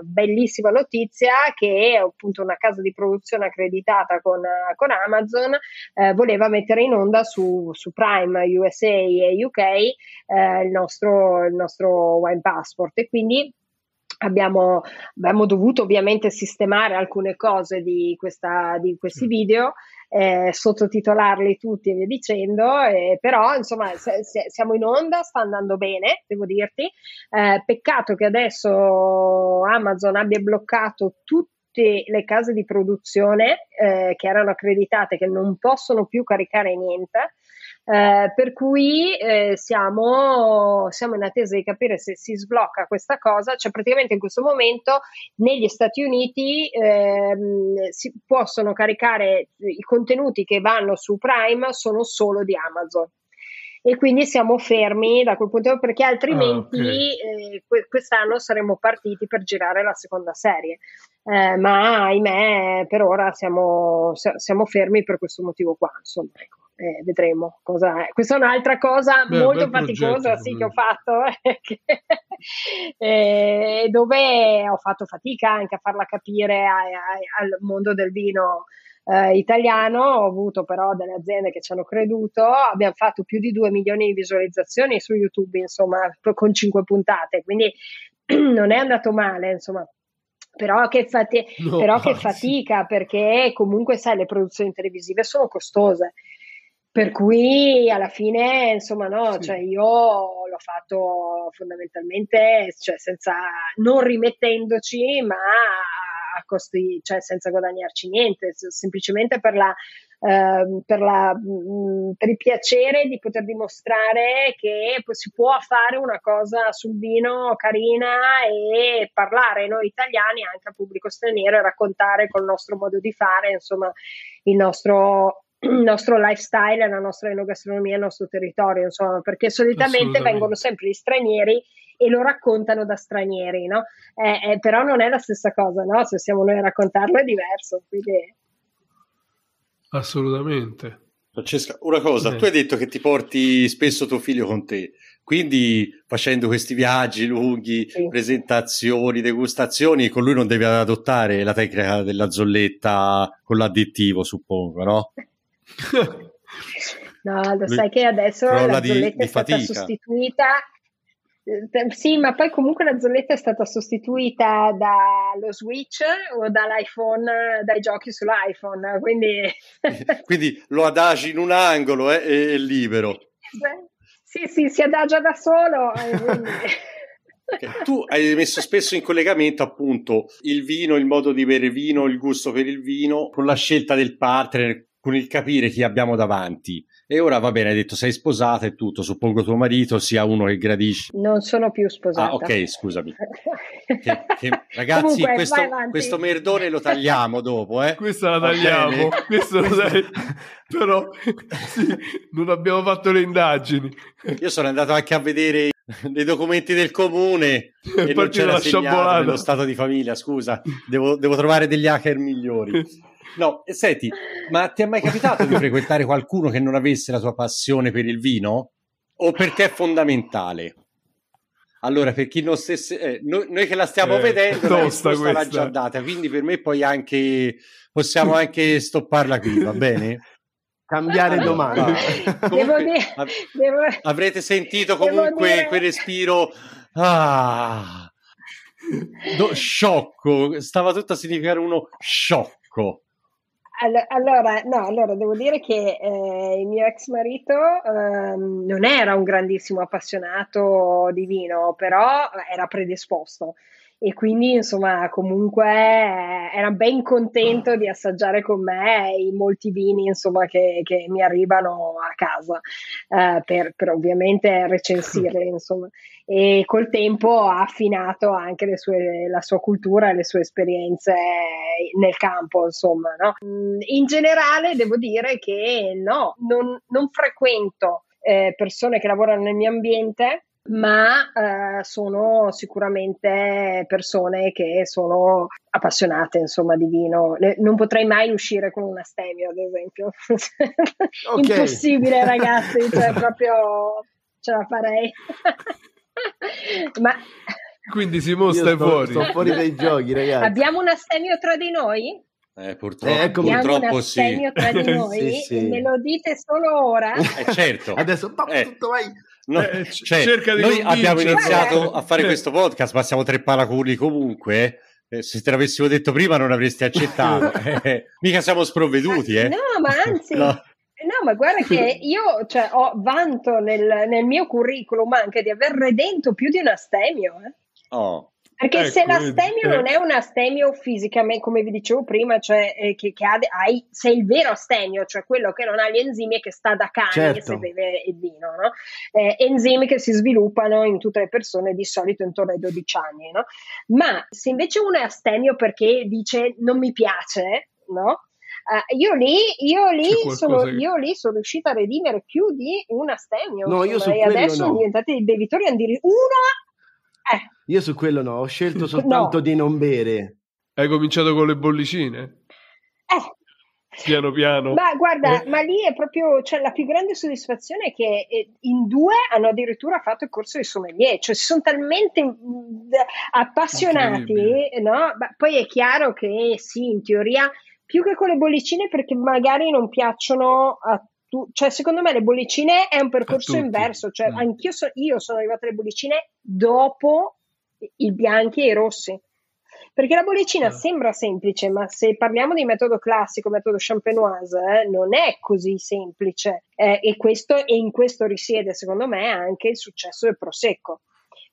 bellissima notizia che appunto una casa di produzione accreditata con, con Amazon eh, voleva mettere in onda su, su, Prime USA e UK eh, il, nostro, il nostro Wine Passport. E quindi Abbiamo, abbiamo, dovuto ovviamente sistemare alcune cose di, questa, di questi video, eh, sottotitolarli tutti e via dicendo, eh, però insomma se, se, siamo in onda, sta andando bene, devo dirti. Eh, peccato che adesso Amazon abbia bloccato tutte le case di produzione eh, che erano accreditate, che non possono più caricare niente. Eh, per cui eh, siamo, siamo, in attesa di capire se si sblocca questa cosa, cioè praticamente in questo momento negli Stati Uniti ehm, si possono caricare i contenuti che vanno su Prime sono solo di Amazon. E quindi siamo fermi da quel punto perché altrimenti oh, okay. eh, quest'anno saremmo partiti per girare la seconda serie. Eh, ma ahimè per ora siamo, siamo fermi per questo motivo qua insomma ecco eh, vedremo cosa è. Questa è un'altra cosa Beh, molto faticosa sì, che ho fatto, eh, dove ho fatto fatica anche a farla capire a, a, al mondo del vino eh, italiano. Ho avuto però delle aziende che ci hanno creduto. Abbiamo fatto più di 2 milioni di visualizzazioni su YouTube, insomma, con 5 puntate, quindi non è andato male, insomma però, che, fati- no, però che, fatica perché comunque sai le produzioni televisive sono costose per cui alla fine, insomma, no, sì. cioè io l'ho fatto fondamentalmente, cioè senza, non rimettendoci, ma a costi, cioè senza guadagnarci niente, semplicemente per la, Uh, per, la, mh, per, il piacere di poter dimostrare che si può fare una cosa sul vino carina e parlare noi italiani anche al pubblico straniero e raccontare col nostro modo di fare, insomma, il nostro, il nostro lifestyle, la nostra enogastronomia, il nostro territorio, insomma, perché solitamente vengono sempre gli stranieri e lo raccontano da stranieri, no? Eh, eh, però non è la stessa cosa, no? Se siamo noi a raccontarlo è diverso. Quindi... Assolutamente. Francesca, una cosa, eh. tu hai detto che ti porti spesso tuo figlio con te, quindi facendo questi viaggi lunghi, sì. presentazioni, degustazioni, con lui non devi adottare la tecnica della zolletta con l'additivo, suppongo, no? no, lo sai che adesso la di, zolletta di è stata sostituita. Eh, sì, ma poi comunque la zolletta è stata sostituita dallo Switch o dall'iPhone, dai giochi sull'iPhone, quindi... quindi lo adagi in un angolo eh, e è libero. Sì, sì, si adagia da solo. Quindi... Tu hai messo spesso in collegamento appunto il vino, il modo di bere vino, il gusto per il vino, con la scelta del partner, con il capire chi abbiamo davanti. E ora va bene, hai detto sei sposata e tutto, suppongo tuo marito sia uno che gradisce. Non sono più sposata. Ah, ok, scusami. che, che, ragazzi, Comunque, questo, questo, merdone lo tagliamo dopo, eh? Questa la tagliamo, questo lo tagliamo. però sì, non abbiamo fatto le indagini. Io sono andato anche a vedere dei documenti del comune e, e non c'era segnato nello stato di famiglia, scusa, devo, devo trovare degli hacker migliori. No, senti, ma ti è mai capitato di frequentare qualcuno che non avesse la tua passione per il vino? O per te è fondamentale? Allora, per chi non stesse, eh, noi, noi, che la stiamo eh, vedendo, la risposta l'ha già data, quindi per me poi anche possiamo anche stopparla qui, va bene? Cambiare domanda. Devo dire, av- devo, avrete sentito comunque dire... quel respiro ah, do, sciocco, stava tutto a significare uno sciocco. Allora, no, allora devo dire che eh, il mio ex marito eh, non era un grandissimo appassionato di vino, però era predisposto. E quindi insomma comunque eh, era ben contento di assaggiare con me i molti vini insomma che, che mi arrivano casa eh, per, per, ovviamente recensirli insomma e col tempo ha affinato anche sue, la sua cultura e le sue esperienze nel campo insomma no? Mm, in generale devo dire che no non, non frequento eh, persone che lavorano nel mio ambiente ma eh, sono sicuramente persone che sono appassionate insomma di vino. Le, non potrei mai uscire con una stemio, ad esempio. Okay. Impossibile, ragazzi, cioè proprio ce la farei. ma quindi si mostra fuori. Sto fuori dai giochi, ragazzi. Abbiamo una stemio tra di noi? Eh, purtroppo, eh, ecco, purtroppo sì. tra di noi sì, sì. me lo dite solo ora. Eh, certo. Adesso eh. tutto vai. No, eh, cioè, noi abbiamo iniziato a fare questo podcast, ma siamo tre paraculi comunque. Eh, se te l'avessimo detto prima non avresti accettato. Eh, mica siamo sprovveduti, eh. No, ma anzi... No. No, ma guarda che io cioè, ho vanto nel, nel, mio curriculum anche di aver redento più di un astemio. Eh. Oh. Perché ecco, se l'astemio eh. non è un astemio fisicamente, come vi dicevo prima, cioè eh, che, che ha, hai, sei il vero astemio, cioè quello che non ha gli enzimi e che sta da cane certo. se beve il vino, no? eh, enzimi che si sviluppano in tutte le persone di solito intorno ai 12 anni, no? Ma se invece uno è astemio perché dice non mi piace, no? Uh, io, lì, io, lì sono, io lì sono riuscita a redimere più di un astemio. No, io e adesso no. sono diventati dei bevitori una eh, io su quello no, ho scelto soltanto no. di non bere. Hai cominciato con le bollicine? Eh. Piano piano. Ma guarda, eh. ma lì è proprio, cioè la più grande soddisfazione è che eh, in due hanno addirittura fatto il corso di sommelier, cioè si sono talmente mm, appassionati, no? Ma poi è chiaro che sì, in teoria, più che con le bollicine perché magari non piacciono a tu, cioè secondo me le bollicine è un percorso inverso, cioè mm. anch'io so, io sono arrivata alle bollicine dopo i bianchi e i rossi. Perché la bollicina eh. sembra semplice, ma se parliamo di metodo classico, metodo champenoise, eh, non è così semplice. Eh, e, questo, e in questo risiede, secondo me, anche il successo del Prosecco.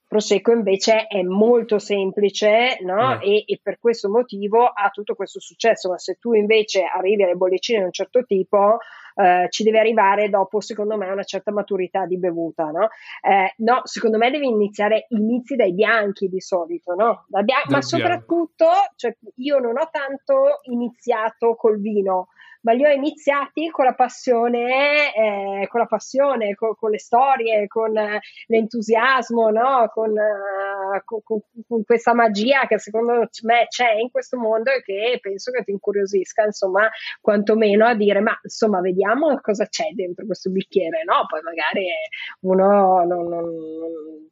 Prosecco invece è molto semplice no? eh. e, e, per questo motivo ha tutto questo successo, ma se tu invece arrivi alle bollicine di un certo tipo, eh, ci deve arrivare dopo, secondo me, una certa maturità di bevuta. No, eh, no secondo me devi iniziare, inizi dai bianchi di solito, no? Bia- ma soprattutto, cioè, io non ho tanto iniziato col vino ma li ho iniziati con la passione, eh, con la passione, con, con, le storie, con eh, l'entusiasmo, no? con, uh, con, con, questa magia che secondo me c'è in questo mondo e che penso che ti incuriosisca, insomma, quantomeno a dire, ma insomma, vediamo cosa c'è dentro questo bicchiere, no? Poi magari uno non, non,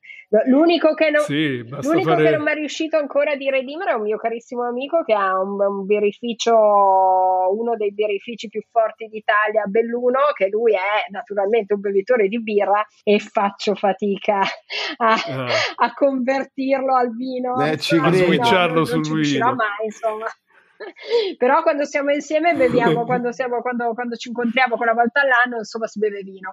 L'unico, che non, sì, l'unico fare... che non, mi è riuscito ancora di redimere è un mio carissimo amico che ha un, un birrificio, uno dei birrifici più forti d'Italia, Belluno, che lui è naturalmente un bevitore di birra e faccio fatica a, ah. a convertirlo al vino. Eh, ci a switcharlo no, sul non vino. mai, insomma. Però quando siamo insieme beviamo, quando, siamo, quando, quando ci incontriamo una volta all'anno, insomma, si beve vino.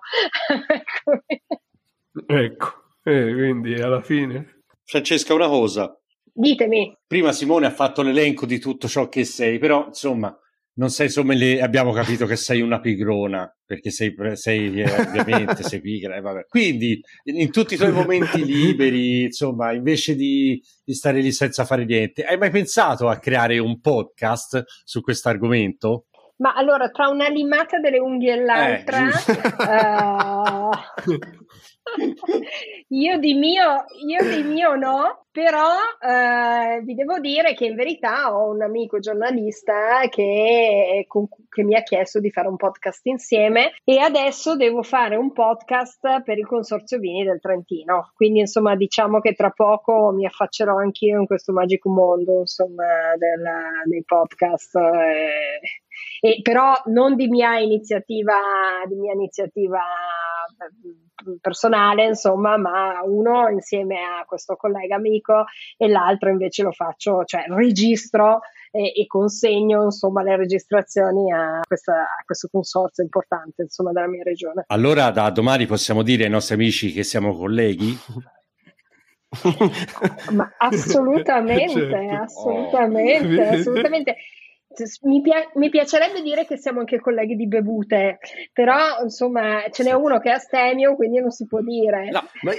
ecco. Eh, quindi alla fine. Francesca, una cosa. Ditemi. Prima Simone ha fatto l'elenco di tutto ciò che sei, però insomma, non sei sommelier, abbiamo capito che sei una pigrona, perché sei, sei eh, ovviamente sei pigra. Eh, Quindi, in tutti i tuoi momenti liberi, insomma, invece di, di, stare lì senza fare niente, hai mai pensato a creare un podcast su questo argomento? Ma allora, tra una limata delle unghie e l'altra, eh, uh, io, di mio, io di mio no, però uh, vi devo dire che in verità ho un amico giornalista che, con, che mi ha chiesto di fare un podcast insieme e adesso devo fare un podcast per il Consorzio Vini del Trentino. Quindi, insomma, diciamo che tra poco mi affaccerò anch'io in questo magico mondo, insomma, della, dei podcast. Eh e, però non di mia iniziativa, di mia iniziativa eh, personale, insomma, ma uno insieme a questo collega amico e l'altro invece lo faccio, cioè registro e, e consegno insomma le registrazioni a, questa, a, questo consorzio importante insomma della mia regione. Allora da domani possiamo dire ai nostri amici che siamo colleghi? Ma assolutamente, certo. assolutamente, oh. assolutamente mi, pia- mi, piacerebbe dire che siamo anche colleghi di bevute, però insomma ce n'è uno che è astemio, quindi non si può dire. No, ma,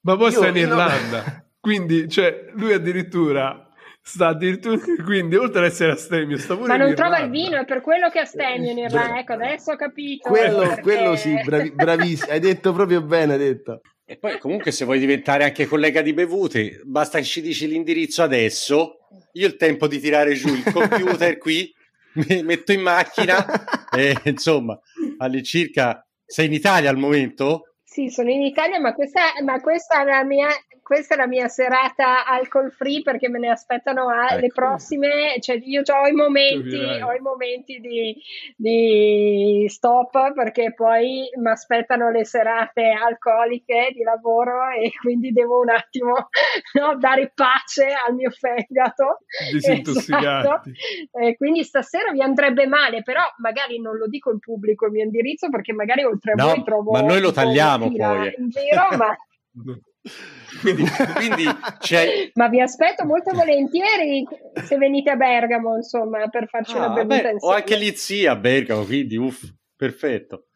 ma poi sta in Irlanda, no. quindi cioè, lui addirittura sta addirittura quindi oltre ad essere astemio sta pure ma non trova il vino è per quello che è astemio in Irlanda ecco adesso ho capito. Quello, perché... quello sì bravi, bravissimo hai detto proprio bene hai detto e poi comunque se vuoi diventare anche collega di bevute basta che ci dici l'indirizzo adesso io ho il tempo di tirare giù il computer qui, mi metto in macchina e insomma, all'incirca sei in Italia al momento? Sì, sono in Italia, ma questa, ma questa è la mia questa è la mia serata alcol free perché me ne aspettano ecco. le prossime, cioè io ho i momenti, ho i momenti di, di stop perché poi mi aspettano le serate alcoliche di lavoro e quindi devo un attimo no, dare pace al mio fegato. Disintossicarti. Esatto. E quindi stasera vi andrebbe male, però magari non lo dico in pubblico il mio indirizzo perché magari oltre a no, voi trovo... Ma noi lo tagliamo poi. In giro, ma... quindi, quindi Ma vi aspetto molto volentieri se venite a Bergamo, insomma, per farci ah, una bevuta beh, insieme. Ho anche lì zia a Bergamo, quindi uff, perfetto.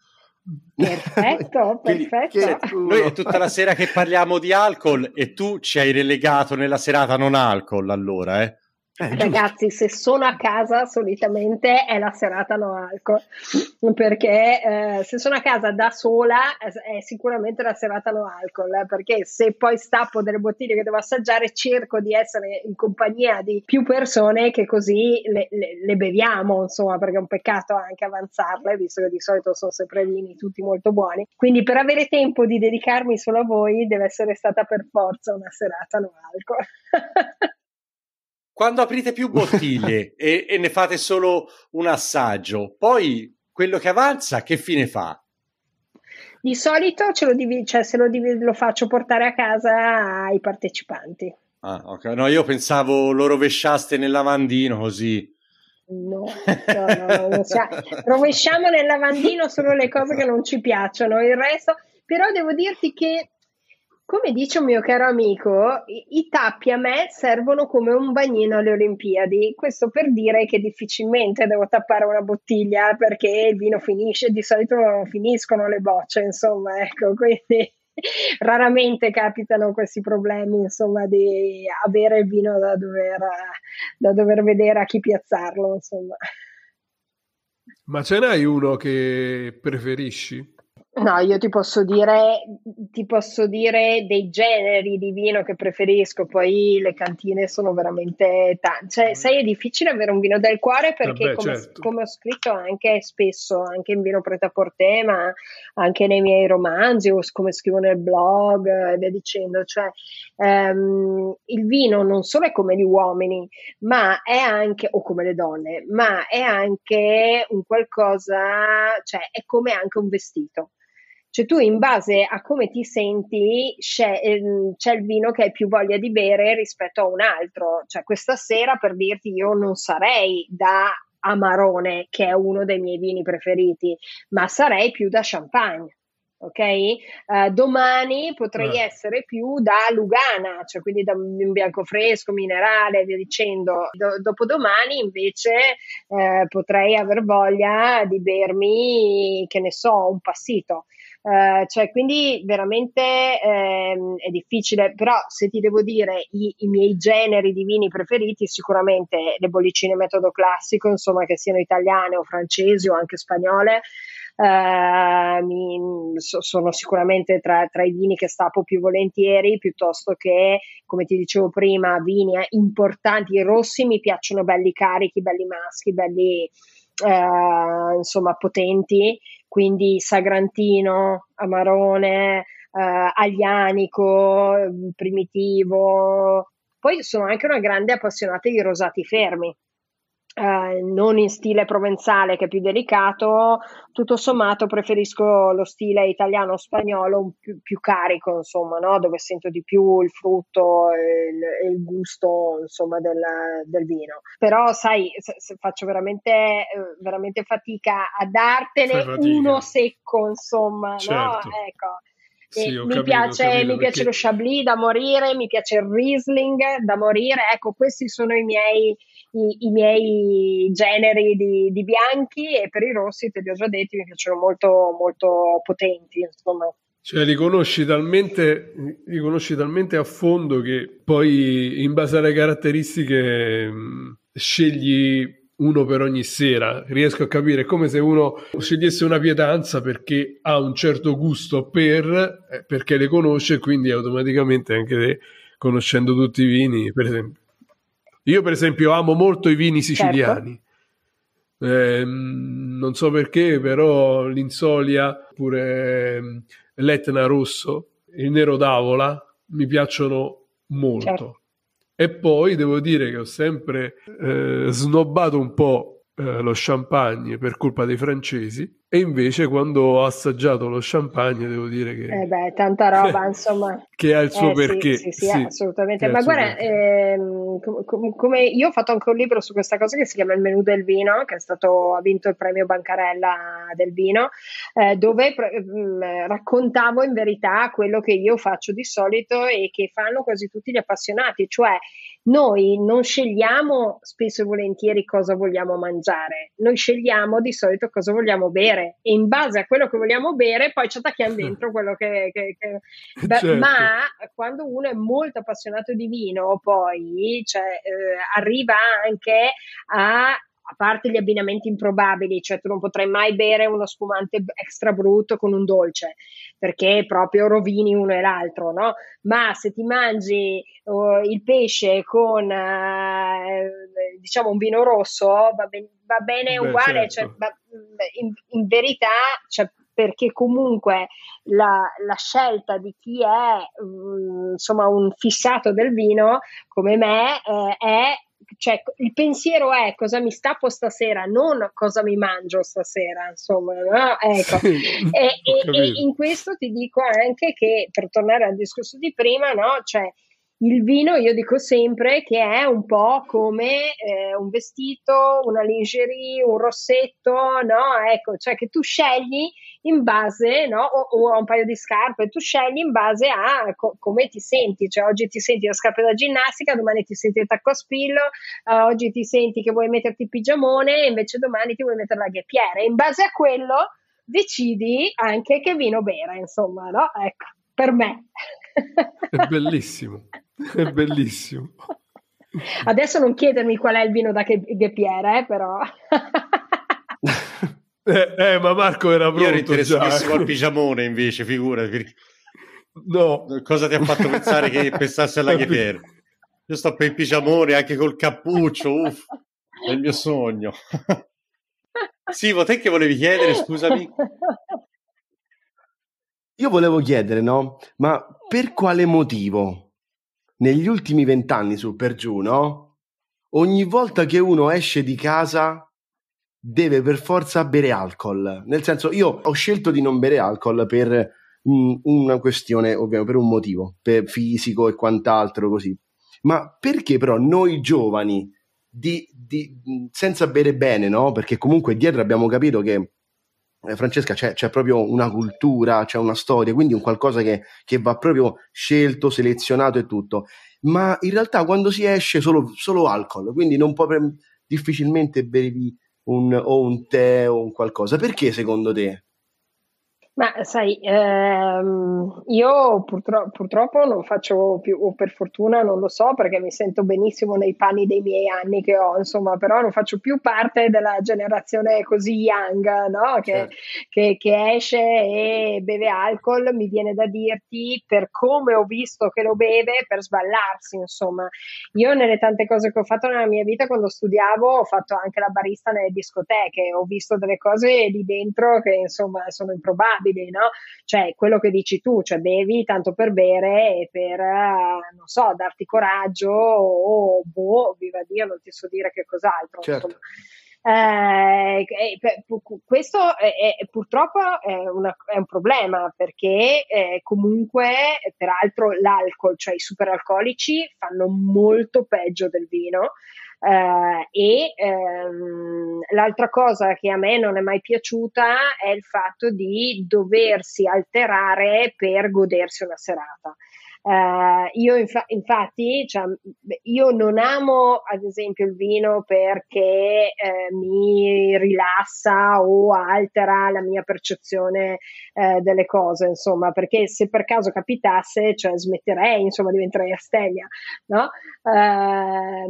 Perfetto, perfetto. noi è tutta la sera che parliamo di alcol e tu ci hai relegato nella serata non alcol, allora, eh? Eh, Ragazzi, se sono a casa solitamente è la serata no alcol, perché eh, se sono a casa da sola è, è sicuramente la serata no alcol, eh, perché se poi stappo delle bottiglie che devo assaggiare cerco di essere in compagnia di più persone che così le, le, le beviamo, insomma, perché è un peccato anche avanzarle, visto che di solito sono sempre vini tutti molto buoni. Quindi per avere tempo di dedicarmi solo a voi deve essere stata per forza una serata no alcol. quando aprite più bottiglie e, e, ne fate solo un assaggio, poi quello che avanza che fine fa? Di solito ce lo, div- cioè, se lo, div- lo faccio portare a casa ai partecipanti. Ah, ok. No, io pensavo lo rovesciaste nel lavandino così. No, no, no, no rovesciamo nel lavandino solo le cose che non ci piacciono, il resto. Però devo dirti che come dice un mio caro amico, i, i, tappi a me servono come un bagnino alle Olimpiadi. Questo per dire che difficilmente devo tappare una bottiglia perché il vino finisce, di solito finiscono le bocce, insomma, ecco, quindi raramente capitano questi problemi, insomma, di avere il vino da dover, da dover vedere a chi piazzarlo, insomma. Ma ce n'hai uno che preferisci? No, io ti posso dire, ti posso dire dei generi di vino che preferisco, poi le cantine sono veramente tante. Cioè, sai, è difficile avere un vino del cuore perché, Vabbè, come, certo. come, ho scritto anche spesso, anche in vino preta porte, ma anche nei miei romanzi o come scrivo nel blog e via dicendo, cioè, um, il vino non solo è come gli uomini, ma è anche, o come le donne, ma è anche un qualcosa, cioè, è come anche un vestito. Cioè tu in base a come ti senti c'è, ehm, c'è, il vino che hai più voglia di bere rispetto a un altro. Cioè questa sera per dirti io non sarei da Amarone, che è uno dei miei vini preferiti, ma sarei più da champagne. Ok? Uh, domani potrei eh. essere più da Lugana, cioè quindi da un bianco fresco, minerale, via dicendo. Do- dopodomani invece uh, potrei aver voglia di bermi, che ne so, un passito. Eh, cioè, quindi veramente ehm, è difficile, però se ti devo dire i, i, miei generi di vini preferiti, sicuramente le bollicine metodo classico, insomma, che siano italiane o francesi o anche spagnole. Uh, mi, so, sono sicuramente tra, tra, i vini che stappo più volentieri piuttosto che, come ti dicevo prima, vini importanti. I rossi mi piacciono belli carichi, belli maschi, belli uh, insomma potenti quindi Sagrantino, Amarone, eh, Aglianico, Primitivo. Poi sono anche una grande appassionata di rosati fermi, eh, non in stile provenzale che è più delicato, tutto sommato preferisco lo stile italiano-spagnolo più, più carico, insomma, no? dove sento di più il frutto e il, il, gusto insomma, del, del, vino. Però sai, se, se faccio veramente, eh, veramente, fatica a dartene fatica. uno secco, insomma, certo. no? Ecco. Sì, mi, capito, piace, capito, mi piace lo Chablis da morire, mi piace il Riesling da morire. Ecco, questi sono i miei, i, i miei generi di, di, bianchi e per i rossi, te li ho già detti, mi piacciono molto, molto potenti. Insomma. Cioè, li conosci, talmente, li conosci talmente a fondo che poi, in base alle caratteristiche, mh, scegli uno per ogni sera. Riesco a capire, come se uno scegliesse una pietanza perché ha un certo gusto per, eh, perché le conosce, quindi automaticamente anche te, conoscendo tutti i vini, per esempio. Io, per esempio, amo molto i vini siciliani. Certo. Eh, non so perché, però l'Insolia, oppure ehm, l'Etna rosso, il Nero d'Avola mi piacciono molto. Certo. E poi devo dire che ho sempre eh, snobbato un po' eh, lo champagne per colpa dei francesi e invece quando ho assaggiato lo champagne devo dire che... Eh beh, tanta roba insomma. che ha il suo eh, perché. Sì, sì, sì, sì assolutamente. Ma guarda, ehm, com- come io ho fatto anche un libro su questa cosa che si chiama Il menù del vino, che è stato, ha vinto il premio Bancarella del vino, eh, dove mh, mm, raccontavo in verità quello che io faccio di solito e che fanno quasi tutti gli appassionati, cioè noi non scegliamo spesso e volentieri cosa vogliamo mangiare, noi scegliamo di solito cosa vogliamo bere e in base a quello che vogliamo bere poi ci attacchiamo dentro quello che... che, che... Certo. Ma quando uno è molto appassionato di vino poi cioè, eh, arriva anche a a parte gli abbinamenti improbabili, cioè tu non potrai mai bere uno spumante extra brutto con un dolce, perché proprio rovini uno e l'altro, no? Ma se ti mangi uh, il pesce con, uh, diciamo, un vino rosso, va, ben, va bene Beh, uguale, certo. cioè, in, in, verità, cioè, perché comunque la, la, scelta di chi è um, insomma un fissato del vino come me eh, è cioè, il pensiero è cosa mi stappo stasera, non cosa mi mangio stasera, insomma, no? ecco. Sì, e, e, e, in questo ti dico anche che, per tornare al discorso di prima, no? Cioè, il vino io dico sempre che è un po' come eh, un vestito, una lingerie, un rossetto, no? Ecco, cioè che tu scegli in base, no? O, o un paio di scarpe, tu scegli in base a co- come ti senti, cioè oggi ti senti la scarpa da ginnastica, domani ti senti il tacco a spillo, uh, oggi ti senti che vuoi metterti il pigiamone, invece domani ti vuoi mettere la ghiappiera. In base a quello decidi anche che vino bere, insomma, no? Ecco, per me. È bellissimo. È bellissimo. Adesso non chiedermi qual è il vino da Ghepiere, eh, però. eh, eh, ma Marco era pronto Io ero interessatissimo al pigiamone invece, figurati. Perché... No. Cosa ti ha fatto pensare che pensasse alla Ghepiere? Io sto per il pigiamone anche col cappuccio, uff, è il mio sogno. Sivo, te che volevi chiedere, scusami? Io volevo chiedere, no? Ma per quale motivo negli ultimi vent'anni su per giù, no? Ogni volta che uno esce di casa deve per forza bere alcol. Nel senso, io ho scelto di non bere alcol per mh, mm, una questione, ovviamente, per un motivo, per fisico e quant'altro così. Ma perché però noi giovani, di, di, senza bere bene, no? Perché comunque dietro abbiamo capito che Francesca c'è, c'è, proprio una cultura, c'è una storia, quindi un qualcosa che, che, va proprio scelto, selezionato e tutto. Ma in realtà quando si esce solo, solo alcol, quindi non puoi difficilmente bevi un, o un tè o un qualcosa. Perché secondo te? Ma sai, ehm, io purtro- purtroppo non faccio più, o per fortuna non lo so perché mi sento benissimo nei panni dei miei anni che ho, insomma, però non faccio più parte della generazione così young, no? Che, certo. che, che esce e beve alcol, mi viene da dirti per come ho visto che lo beve, per sballarsi, insomma. Io nelle tante cose che ho fatto nella mia vita quando studiavo ho fatto anche la barista nelle discoteche, ho visto delle cose lì dentro che insomma sono improbabili inevitabili, no? Cioè quello che dici tu, cioè bevi tanto per bere e per, non so, darti coraggio o, boh, viva Dio, non ti so dire che cos'altro. Certo. Insomma. Eh, questo è, è, purtroppo è, una, è, un problema perché eh, comunque peraltro l'alcol, cioè i superalcolici fanno molto peggio del vino Uh, e um, l'altra cosa che a me non è mai piaciuta è il fatto di doversi alterare per godersi una serata. Uh, io infa- infatti, cioè, io non amo ad esempio il vino perché eh, mi rilassa o altera la mia percezione eh, delle cose, insomma, perché se per caso capitasse, cioè smetterei, insomma, diventerei astemia, no? Ma,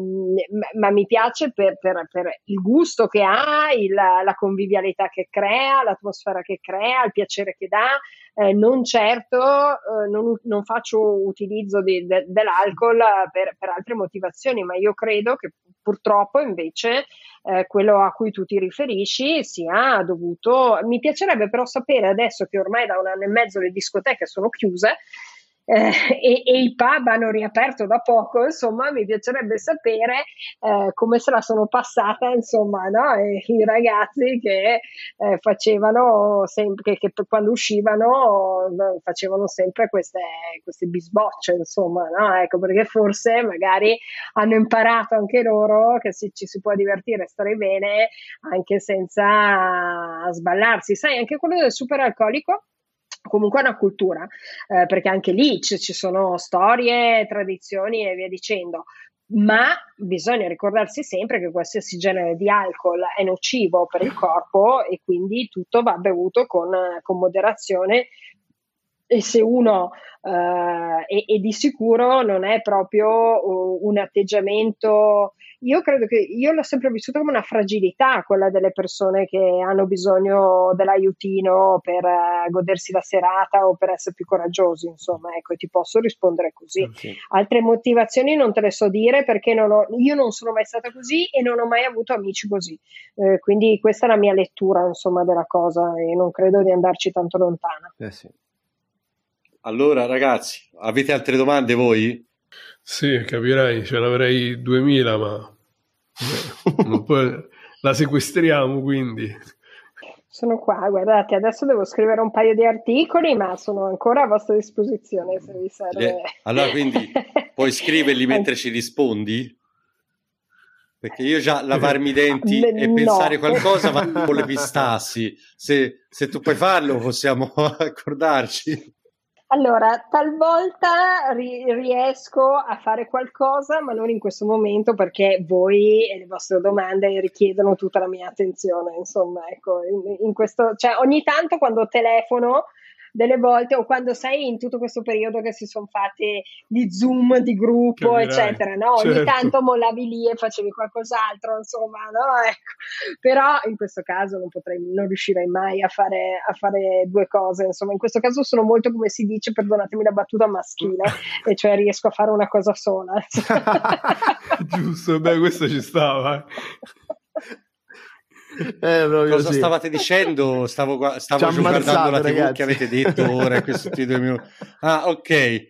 ma, mi piace per, per, per, il gusto che ha, il, la convivialità che crea, l'atmosfera che crea, il piacere che dà eh, non certo, eh, non, non, faccio utilizzo di, de, dell'alcol per, per, altre motivazioni, ma io credo che purtroppo invece eh, quello a cui tu ti riferisci sia dovuto. Mi piacerebbe però sapere adesso che ormai da un anno e mezzo le discoteche sono chiuse eh, e, e, i pub hanno riaperto da poco, insomma, mi piacerebbe sapere eh, come se la sono passata, insomma, no? I ragazzi che eh, facevano sempre, che, che, quando uscivano facevano sempre queste, queste bisbocce, insomma, no? Ecco, perché forse magari hanno imparato anche loro che si, ci si può divertire e stare bene anche senza sballarsi. Sai, anche quello del superalcolico comunque è una cultura, eh, perché anche lì ci, ci sono storie, tradizioni e via dicendo. Ma bisogna ricordarsi sempre che qualsiasi genere di alcol è nocivo per il corpo e quindi tutto va bevuto con, con moderazione e se uno uh, e, e, di sicuro non è proprio un atteggiamento io credo che io l'ho sempre vissuta come una fragilità quella delle persone che hanno bisogno dell'aiutino per uh, godersi la serata o per essere più coraggiosi insomma ecco e ti posso rispondere così okay. altre motivazioni non te le so dire perché non ho, io non sono mai stata così e non ho mai avuto amici così eh, quindi questa è la mia lettura insomma della cosa e non credo di andarci tanto lontana eh sì. Allora, ragazzi, avete altre domande voi? Sì, capirai, ce l'avrei 2000, ma poi la sequestriamo quindi. Sono qua, guardate, adesso devo scrivere un paio di articoli, ma sono ancora a vostra disposizione se vi serve. Eh, allora, quindi Puoi scriverli mentre ci rispondi? Perché io già lavarmi i denti no. e pensare qualcosa va con le pistassi. Se, se tu puoi farlo, possiamo accordarci. Allora, talvolta ri- riesco a fare qualcosa, ma non in questo momento perché voi e le vostre domande richiedono tutta la mia attenzione. Insomma, ecco, in, in questo, cioè, ogni tanto quando telefono delle volte o quando sei in tutto questo periodo che si sono fatti gli zoom di gruppo, eccetera, no? Ogni certo. tanto mollavi lì e facevi qualcos'altro, insomma, no? Ecco. Però in questo caso non potrei, non riuscirei mai a fare, a fare due cose, insomma, in questo caso sono molto, come si dice, perdonatemi la battuta maschile, e cioè riesco a fare una cosa sola. Giusto, beh, questo ci stava. Eh, Cosa sì. stavate dicendo? Stavo, stavo guardando la TV che avete detto ora questi due minuti. Ah, ok.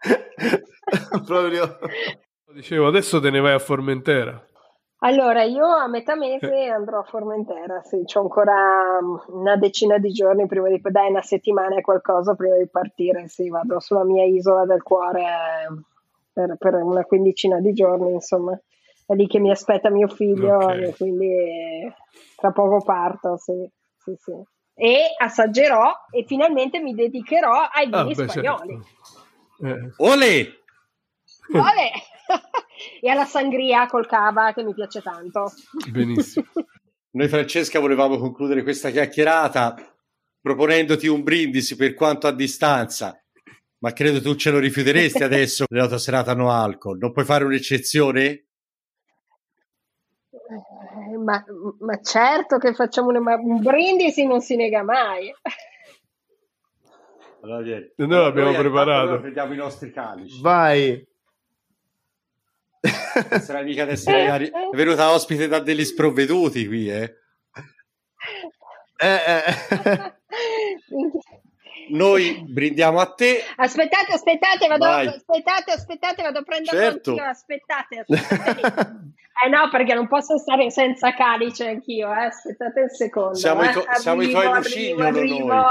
Proprio. Dicevo, adesso te ne vai a Formentera. Allora, io a metà mese andrò a Formentera, sì, ho ancora una decina di giorni prima di, dai, una settimana e qualcosa prima di partire, sì, vado sulla mia isola del cuore per, per una quindicina di giorni, insomma è lì che mi aspetta mio figlio okay. e quindi tra poco parto, sì, sì, sì. E assaggerò e finalmente mi dedicherò ai ah, vini ah, spagnoli. Certo. Eh. Ole! Ole! e alla sangria col cava che mi piace tanto. Benissimo. Noi Francesca volevamo concludere questa chiacchierata proponendoti un brindisi per quanto a distanza, ma credo tu ce lo rifiuteresti adesso nella tua serata no alcol. Non puoi fare un'eccezione? Eh, ma, ma, certo che facciamo una, un brindisi non si nega mai. Allora, vieni. Noi l'abbiamo preparato. Allora prendiamo i nostri calici. Vai. Sarà mica adesso è venuta ospite da degli sprovveduti qui, eh. eh, eh. Noi brindiamo a te. Aspettate, aspettate, vado, aspettate, aspettate, vado a prendere certo. Aspettate, aspettate. eh no, perché non posso stare senza calice anch'io. Eh. Aspettate un secondo. Siamo, eh. i, to- siamo i tuoi lucignolo noi.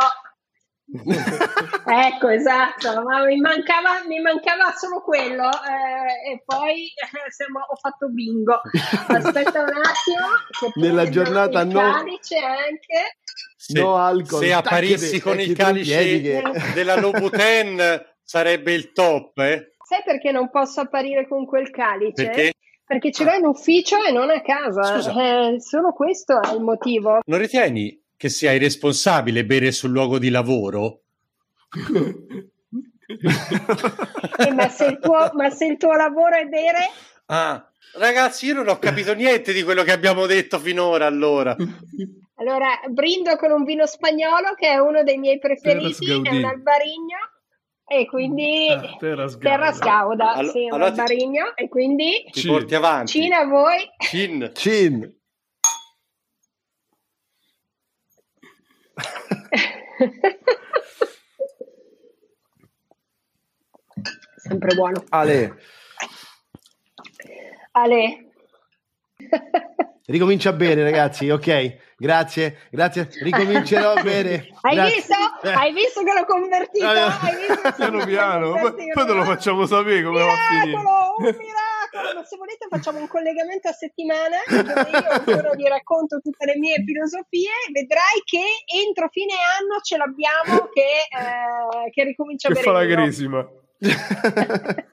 ecco esatto ma mi mancava, mi mancava solo quello eh, e poi eh, siamo, ho fatto bingo aspetta un attimo nella giornata no calice anche se, no alcol, se apparissi con il calice che... della Louboutin sarebbe il top eh? sai perché non posso apparire con quel calice? perché? Perché ce l'ho in ufficio e non a casa eh, solo questo è il motivo non ritieni che sia irresponsabile bere sul luogo di lavoro? eh, ma, se tuo, ma, se il tuo, lavoro è bere? Ah, ragazzi, io non ho capito niente di quello che abbiamo detto finora. Allora, allora brindo con un vino spagnolo che è uno dei miei preferiti, è un albarigno. E quindi ah, terra, terra scauda, All- sì, allora un albarigno. Ti... E quindi ti porti avanti. Cina a voi. Cin. Cin. Sempre buono. Ale. Ale. Ricomincia a bere, ragazzi, ok? Grazie, grazie. Ricomincerò a bere. Hai grazie. visto? Hai visto che l'ho convertito? Hai visto piano piano. Poi, poi te lo facciamo sapere come miracolo, va a finire. Un miracolo, ma se volete facciamo un collegamento a settimana dove io ancora vi racconto tutte le mie filosofie vedrai che entro fine anno ce l'abbiamo che, eh, che ricomincia che a bere. Che fa la grisima.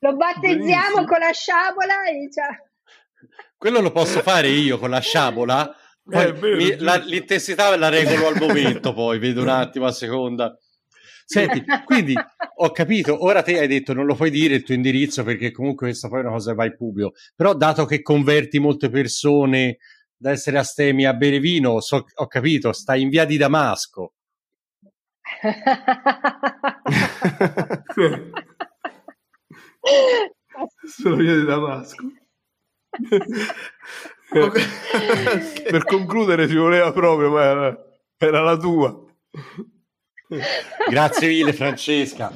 lo battezziamo Benissimo. con la sciabola e diciamo... Quello lo posso fare io con la sciabola? Eh, vero, mi, la, l'intensità la regolo al momento, poi vedo un attimo a seconda. Senti, quindi ho capito, ora te hai detto non lo puoi dire il tuo indirizzo perché comunque questa poi è una cosa che va in pubblico, però dato che converti molte persone da essere astemi a bere vino, so, ho capito, stai in via di Damasco. Sono via di Damasco. per concludere ci voleva proprio, ma era, era la tua. Grazie mille Francesca.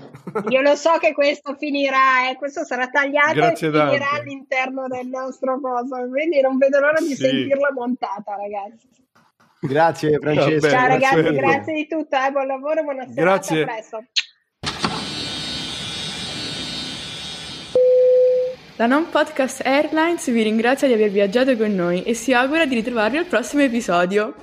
Io lo so che questo finirà, eh. questo sarà tagliato Grazie e finirà tante. all'interno del nostro coso, quindi non vedo l'ora di sì. sentirla montata ragazzi. Grazie Francesca. Ciao ragazzi, grazie, grazie di tutto, eh. buon lavoro, buona serata, grazie. a presto. La Non Podcast Airlines vi ringrazia di aver viaggiato con noi e si augura di ritrovarvi al prossimo episodio.